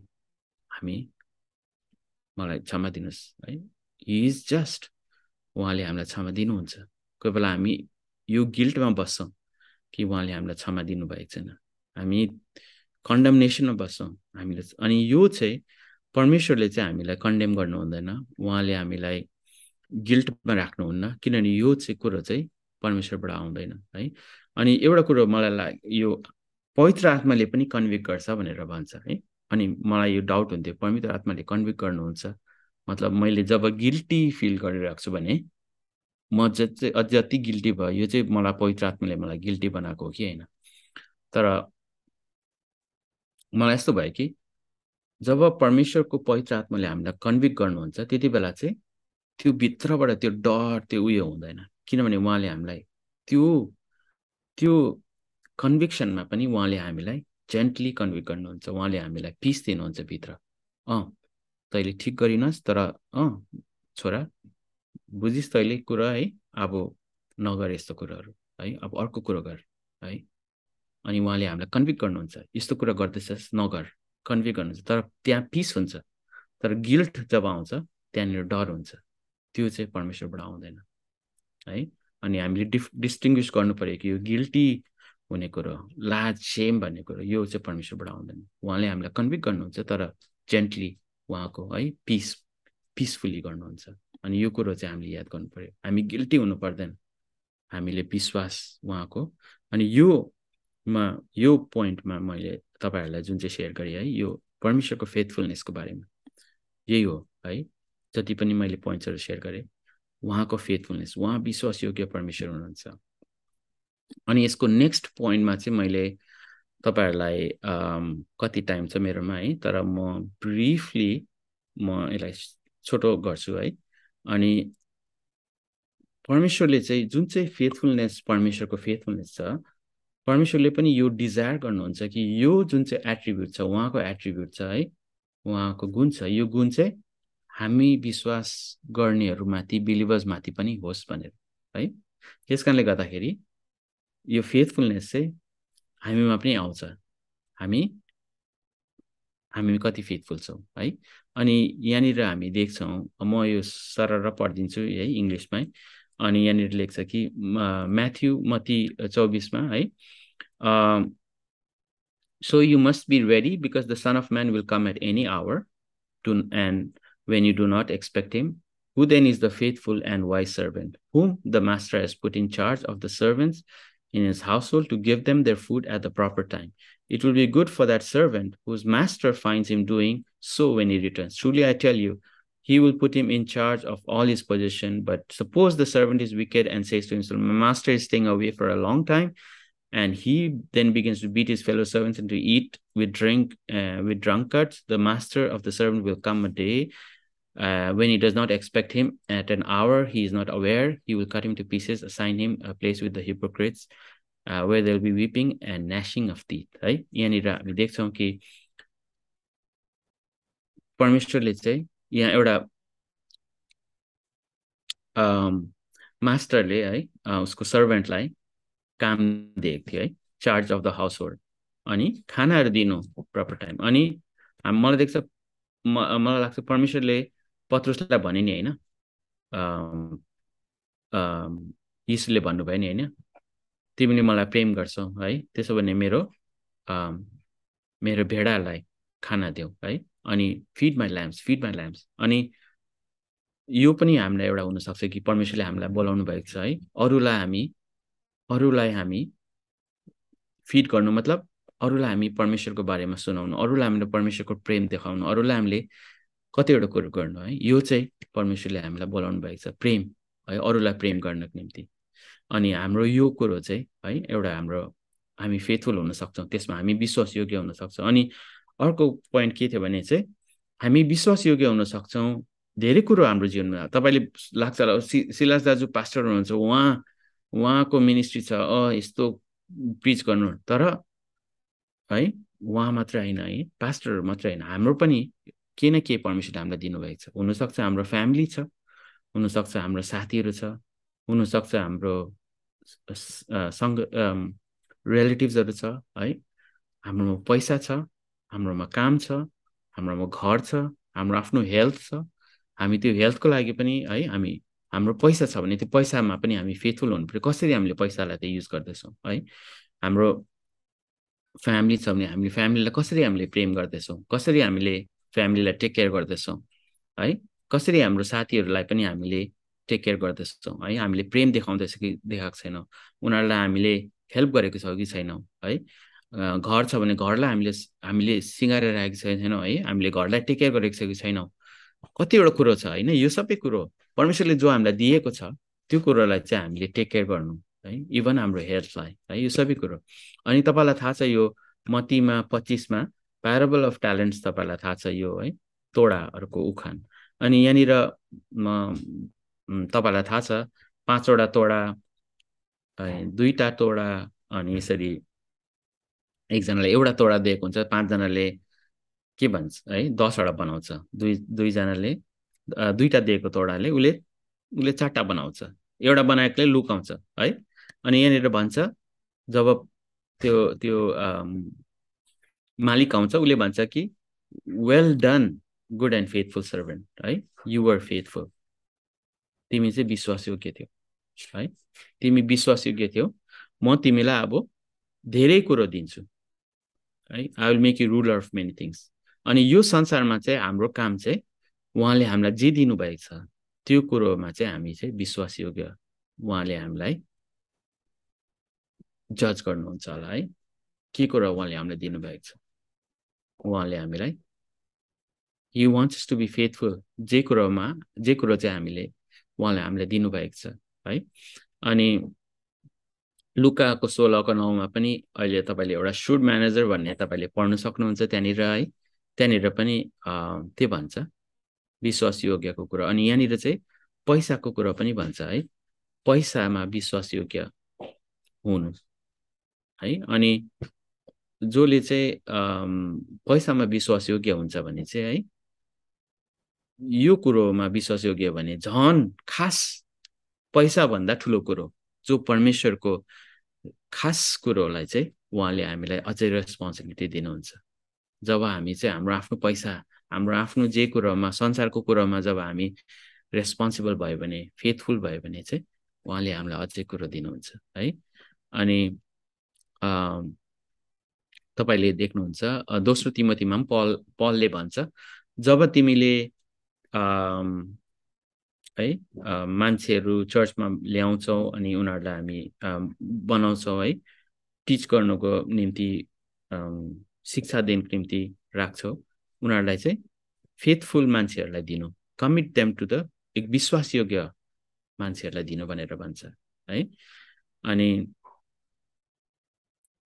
हामी मलाई क्षमा दिनुहोस् है? हि इज जस्ट उहाँले हामीलाई क्षमा दिनुहुन्छ। कोही बेला हामी यो गिल्टमा बस्छौँ कि उहाँले हामीलाई क्षमा दिनुभएको छैन। हामी कन्डमनेसनमा बस्छौँ हामीले अनि यो चाहिँ परमेश्वरले चाहिँ हामीलाई कन्डेम गर्नु हुँदैन। उहाँले हामीलाई गिल्टमा राख्नुहुन्न। किनभने यो चाहिँ कुरो चाहिँ परमेश्वरबाट आउँदैन है? अनि एउटा कुरो मलाई लाग यो पवित्र आत्माले पनि कन्भिक्ट गर्छ भनेर भन्छ है? अनि मलाई यो डाउट हुन्थ्यो पवित्र आत्माले कन्भिक्ट गर्नुहुन्छ? मतलब मैले जब गिल्टी फिल गरिरहेको छु भने म चाहिँ जति गिल्टी भयो यो चाहिँ मलाई पवित्र आत्माले मलाई गिल्टी बनाएको हो कि होइन? तर मलाई यस्तो भयो कि जब परमेश्वरको पवित्र आत्माले हामीलाई कन्भिक्ट गर्नुहुन्छ त्यति बेला चाहिँ त्यो भित्रबाट त्यो डर त्यो उयो हुँदैन। किनभने उहाँले हामीलाई त्यो त्यो कन्भिक्सनमा पनि उहाँले हामीलाई जेन्टली कन्भिक्ट गर्नुहुन्छ। उहाँले हामीलाई पिस दिनुहुन्छ भित्र। अँ तैँले ठिक गरिनस् तर अँ छोरा बुझिस् तैँले कुरा है अब नगर यस्तो कुराहरू है अब अर्को कुरो गर है। अनि उहाँले हामीलाई कन्भिक्ट गर्नुहुन्छ। यस्तो कुरा गर्दैछस् नगर कन्भिक्ट गर्नुहुन्छ। तर त्यहाँ पिस हुन्छ। तर गिल्ट जब आउँछ त्यहाँनिर डर हुन्छ। त्यो चाहिँ परमेश्वरबाट आउँदैन। है? अनि हामीले डिफ डिस्टिङ्ग्विस गर्नु पऱ्यो कि यो गिल्टी हुने कुरो लाज सेम भन्ने कुरो यो चाहिँ परमेश्वरबाट आउँदैन। उहाँले हामीलाई कन्भिक्ट गर्नुहुन्छ तर जेन्टली उहाँको है पिस पिसफुल्ली गर्नुहुन्छ। अनि यो कुरो चाहिँ हामीले याद गर्नु पऱ्यो हामी गिल्टी हुनु पर्दैन। हामीले विश्वास उहाँको। अनि योमा यो पोइन्टमा मैले तपाईँहरूलाई जुन चाहिँ सेयर गरेँ है यो परमेश्वरको फेथफुलनेसको बारेमा। यही हो है। जति पनि मैले पोइन्ट्सहरू सेयर गरेँ। उहाँको फेथफुलनेस उहाँ विश्वासयोग्य परमेश्वर हुनुहुन्छ? अनि यसको नेक्स्ट पोइन्टमा चाहिँ मैले तपाईँहरूलाई कति टाइम छ मेरोमा है तर म ब्रिफली म यसलाई छोटो गर्छु है। अनि परमेश्वरले चाहिँ जुन चाहिँ फेथफुलनेस परमेश्वरको फेथफुलनेस छ परमेश्वरले पनि यो डिजायर गर्नुहुन्छ कि यो जुन चाहिँ एट्रिब्युट छ उहाँको एट्रिब्युट छ है उहाँको गुण छ यो गुण चाहिँ हामी विश्वास गर्नेहरूमाथि बिलिभर्समाथि पनि होस् भनेर है? त्यस कारणले गर्दाखेरि यो फेथफुलनेस चाहिँ हामीमा पनि आउँछ। हामी हामी कति फेथफुल छौँ है? अनि यहाँनिर हामी देख्छौँ म यो सरर पढिदिन्छु है इङ्ग्लिसमै। अनि यहाँनिर लेख्छ कि म्याथ्यु मती चौबिसमा है so you must be ready because the son of man will come at any hour to end when you do not expect him? Who then is the faithful and wise servant, whom the master has put in charge of the servants in his household to give them their food at the proper time. It will be good for that servant whose master finds him doing so when he returns. Truly, I tell you, he will put him in charge of all his possession. But suppose the servant is wicked and says to himself, My master is staying away for a long time, and he then begins to beat his fellow servants and to eat with drink uh, with drunkards. The master of the servant will come a day uh, when he does not expect him at an hour he is not aware, he will cut him to pieces, assign him a place with the hypocrites, uh, where there will be weeping and gnashing of teeth. है परमेश्वरले चाहिँ यहाँ एउटा मास्टरले है उसको सर्भेन्टलाई काम दिएको थियो है charge of the household अनि खानाहरू दिनु प्रपर टाइम अनि मलाई देख्छ मलाई लाग्छ परमेश्वरले पत्रुसलाई भने नि होइन यीशुले भन्नुभयो नि होइन तिमीले मलाई प्रेम गर्छौ है त्यसो भने मेरो मेरो भेडालाई खाना देऊ है अनि feed my lambs feed my lambs अनि यो पनि हामीलाई एउटा हुनसक्छ कि परमेश्वरले हामीलाई बोलाउनु भएको छ है अरूलाई हामी अरूलाई हामी फिड गर्नु मतलब अरूलाई हामी परमेश्वरको बारेमा सुनाउनु अरूलाई हामीले परमेश्वरको प्रेम देखाउनु अरूलाई हामीले कतिवटा कुरो गर्नु है। यो चाहिँ परमेश्वरले हामीलाई बोलाउनु भएको छ प्रेम है अरूलाई प्रेम गर्नको निम्ति। अनि हाम्रो यो कुरो चाहिँ है एउटा हाम्रो हामी फेथफुल हुन सक्छौँ त्यसमा हामी विश्वासयोग्य हुन सक्छौँ। अनि अर्को पोइन्ट के थियो भने चाहिँ हामी विश्वासयोग्य हुन सक्छौँ। धेरै कुरो हाम्रो जीवनमा तपाईँले लाग्छ होला सि दाजु पास्टर हुनुहुन्छ उहाँ उहाँको मिनिस्ट्री छ अ यस्तो प्रिच गर्नु। तर है उहाँ मात्र होइन है पास्टरहरू मात्र होइन। हाम्रो पनि के न के पर्मिसन हामीलाई दिनुभएको छ? हुनसक्छ हाम्रो फ्यामिली छ हुनसक्छ हाम्रो साथीहरू छ हुनसक्छ हाम्रो सँग रिलेटिभ्सहरू छ है? हाम्रोमा पैसा छ हाम्रोमा काम छ हाम्रोमा घर छ हाम्रो आफ्नो हेल्थ छ। हामी त्यो हेल्थको लागि पनि है हामी हाम्रो पैसा छ भने त्यो पैसामा पनि हामी फेथफुल हुनु पऱ्यो। कसरी हामीले पैसालाई त युज गर्दैछौँ है? हाम्रो फ्यामिली छ भने हामीले फ्यामिलीलाई कसरी हामीले प्रेम गर्दैछौँ? कसरी हामीले फ्यामिलीलाई टेक केयर गर्दैछौँ है? कसरी हाम्रो साथीहरूलाई पनि हामीले टेक केयर गर्दैछौँ है? हामीले प्रेम देखाउँदैछ कि देखाएको छैनौँ? उनीहरूलाई हामीले हेल्प गरेको छौँ कि छैनौँ है? घर छ भने घरलाई हामीले हामीले सिँगारेर राखेको छैनौँ है? हामीले घरलाई टेक केयर गरेको छ कि छैनौँ? कतिवटा कुरो छ होइन? यो सबै कुरो परमेश्वरले जो हामीलाई दिएको छ त्यो कुरोलाई चाहिँ हामीले टेक केयर गर्नु है? इभन हाम्रो हेल्थलाई है? यो सबै कुरो। अनि तपाईँलाई थाहा छ यो मतीमा पच्चिसमा प्याराबल अफ ट्यालेन्ट्स तपाईँलाई थाहा छ यो है? तोडाहरूको उखान। अनि यहाँनिर तपाईँलाई थाहा छ पाँचवटा तोडा दुईवटा तोडा अनि यसरी एकजनाले एउटा तोडा दिएको हुन्छ पाँचजनाले के भन्छ है दसवटा बनाउँछ। दुई दुईजनाले दुईवटा दिएको तोडाले उसले उसले चारवटा बनाउँछ। एउटा बनाएकोले लुकाउँछ है? अनि यहाँनिर भन्छ जब त्यो त्यो मालिक आउँछ उसले भन्छ कि well done good and faithful servant है? युआर फेथफुल तिमी चाहिँ विश्वासयोग्य थियौ है? तिमी विश्वासयोग्य थियौ। म तिमीलाई अब धेरै कुरो दिन्छु है? I will make you ruler of many things अनि यो संसारमा चाहिँ हाम्रो काम चाहिँ उहाँले हामीलाई जे दिनुभएको छ त्यो कुरोमा चाहिँ हामी चाहिँ विश्वासयोग्य उहाँले हामीलाई जज गर्नुहुन्छ होला है? के कुरो उहाँले हामीलाई दिनुभएको छ? उहाँले हामीलाई he wants to be faithful जे कुरोमा जे कुरो चाहिँ हामीले उहाँले हामीलाई दिनुभएको छ है? अनि लुकाको सोह्रको नौमा पनि अहिले तपाईँले एउटा सुड म्यानेजर भन्ने तपाईँले पढ्नु सक्नुहुन्छ त्यहाँनिर है? त्यहाँनिर पनि त्यो भन्छ? विश्वासयोग्यको कुरो। अनि यहाँनिर चाहिँ पैसाको कुरो पनि भन्छ है? पैसामा विश्वासयोग्य हुनु है? अनि जसले चाहिँ पैसामा विश्वासयोग्य हुन्छ भने चाहिँ है यो कुरोमा विश्वासयोग्य भने झन् खास पैसाभन्दा ठुलो कुरो जो परमेश्वरको खास कुरोलाई चाहिँ उहाँले हामीलाई अझै रेस्पोन्सिबिलिटी दिनुहुन्छ। जब हामी चाहिँ हाम्रो आफ्नो पैसा हाम्रो आफ्नो जे कुरोमा संसारको कुरोमा जब हामी रेस्पोन्सिबल भयो भने फेथफुल भयो भने चाहिँ उहाँले हामीलाई अझै कुरो दिनुहुन्छ है। अनि तपाईँले देख्नुहुन्छ। दोस्रो तिमतीमा पनि पल पलले भन्छ। जब तिमीले है मान्छेहरू चर्चमा ल्याउँछौँ अनि उनीहरूलाई हामी बनाउँछौँ है टिच गर्नुको निम्ति शिक्षा दिनको निम्ति राख्छौँ उनीहरूलाई चाहिँ फेथफुल मान्छेहरूलाई दिनु। कमिट देम टु द एक विश्वासयोग्य मान्छेहरूलाई दिनु भनेर भन्छ है। अनि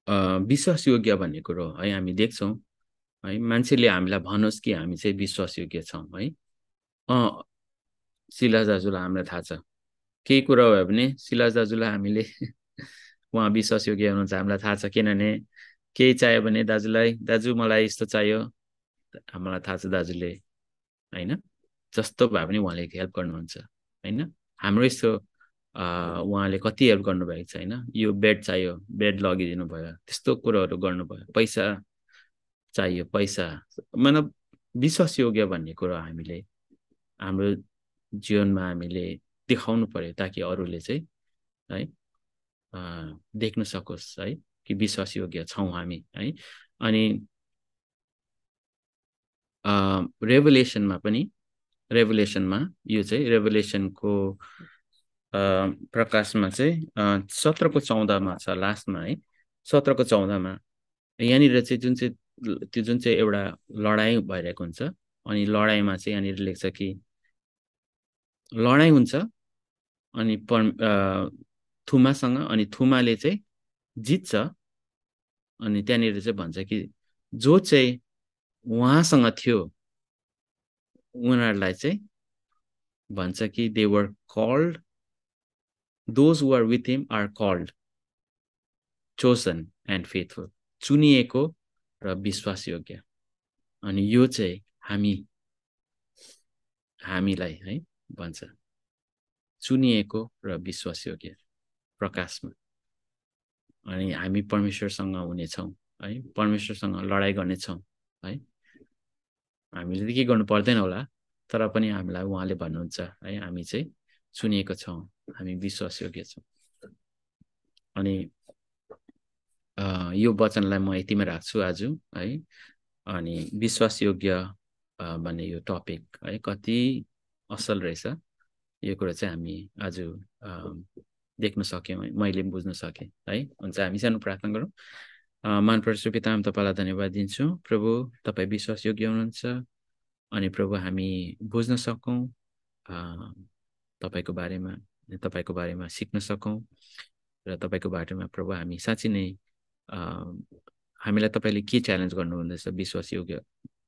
विश्वासयोग्य भन्ने कुरो है हामी देख्छौँ है। मान्छेले हामीलाई भनोस् कि हामी चाहिँ विश्वासयोग्य छौँ है। अँ सिलास दाजुलाई हामीलाई थाहा छ। केही कुरा भयो भने सिलास दाजुलाई हामीले उहाँ विश्वासयोग्य हुनुहुन्छ हामीलाई थाहा छ। किनभने केही चाहियो भने दाजुलाई दाजु मलाई यस्तो चाहियो। हामीलाई थाहा छ दाजुले होइन। जस्तो भए पनि उहाँले हेल्प गर्नुहुन्छ होइन। हाम्रो यस्तो उहाँले कति हेल्प गर्नुभएको छ होइन? यो बेड चाहियो बेड लगिदिनु भयो त्यस्तो कुरोहरू गर्नुभयो। पैसा चाहियो पैसा। मतलब विश्वासयोग्य भन्ने कुरो हामीले हाम्रो जीवनमा हामीले देखाउनु पर्यो ताकि अरूले चाहिँ है देख्न सकोस् है कि विश्वासयोग्य छौँ हामी है। अनि रेभुलेसनमा पनि रेभुलेसनमा यो चाहिँ रेभुलेसनको प्रकाशमा चाहिँ सत्रको चौधमा छ लास्टमा है। सत्रको चौधमा यहाँनिर चाहिँ जुन चाहिँ त्यो जुन चाहिँ एउटा लडाइँ भइरहेको हुन्छ अनि लडाइँमा चाहिँ यहाँनिर लेख्छ कि लडाइँ हुन्छ अनि पर थुमासँग अनि थुमाले चाहिँ जित्छ अनि त्यहाँनिर चाहिँ भन्छ कि जो चाहिँ उहाँसँग थियो उनीहरूलाई चाहिँ भन्छ कि they were called those were with him are called chosen and faithful चुनिएको र विश्वासयोग्य। अनि यो चाहिँ हामी हामीलाई है भन्छ। चुनिएको र विश्वासयोग्य प्रकाशमा। अनि हामी परमेश्वरसँग हुनेछौँ है परमेश्वरसँग लडाइँ गर्नेछौँ है। हामीले त के गर्नु पर्दैन होला तर पनि हामीलाई उहाँले भन्नुहुन्छ है हामी चाहिँ चुनिएको छौँ हामी विश्वासयोग्य छौँ। अनि यो वचनलाई म यतिमै राख्छु आज है। अनि विश्वासयोग्य भन्ने यो टपिक है कति असल रहेछ। यो कुरा चाहिँ हामी आज देख्न सक्यौँ मैले बुझ्न सकेँ है। हुन्छ हामी सानो प्रार्थना गरौँ। मान परशु पिता तपाईँलाई धन्यवाद दिन्छु। प्रभु तपाईँ विश्वासयोग्य हुनुहुन्छ। अनि प्रभु हामी बुझ्न सकौँ तपाईँको बारेमा तपाईँको बारेमा सिक्न सकौँ र तपाईँको बारेमा प्रभु हामी साँच्ची नै हामीलाई तपाईँले के च्यालेन्ज गर्नुहुँदैछ विश्वासयोग्य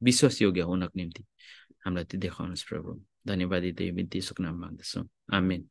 विश्वासयोग्य हुनको निम्ति? हामीलाई त्यो देखाउनुहोस् प्रभु। धन्यवाद दिँदै बिन्ती सुकनाम माग्दछौँ। आमेन।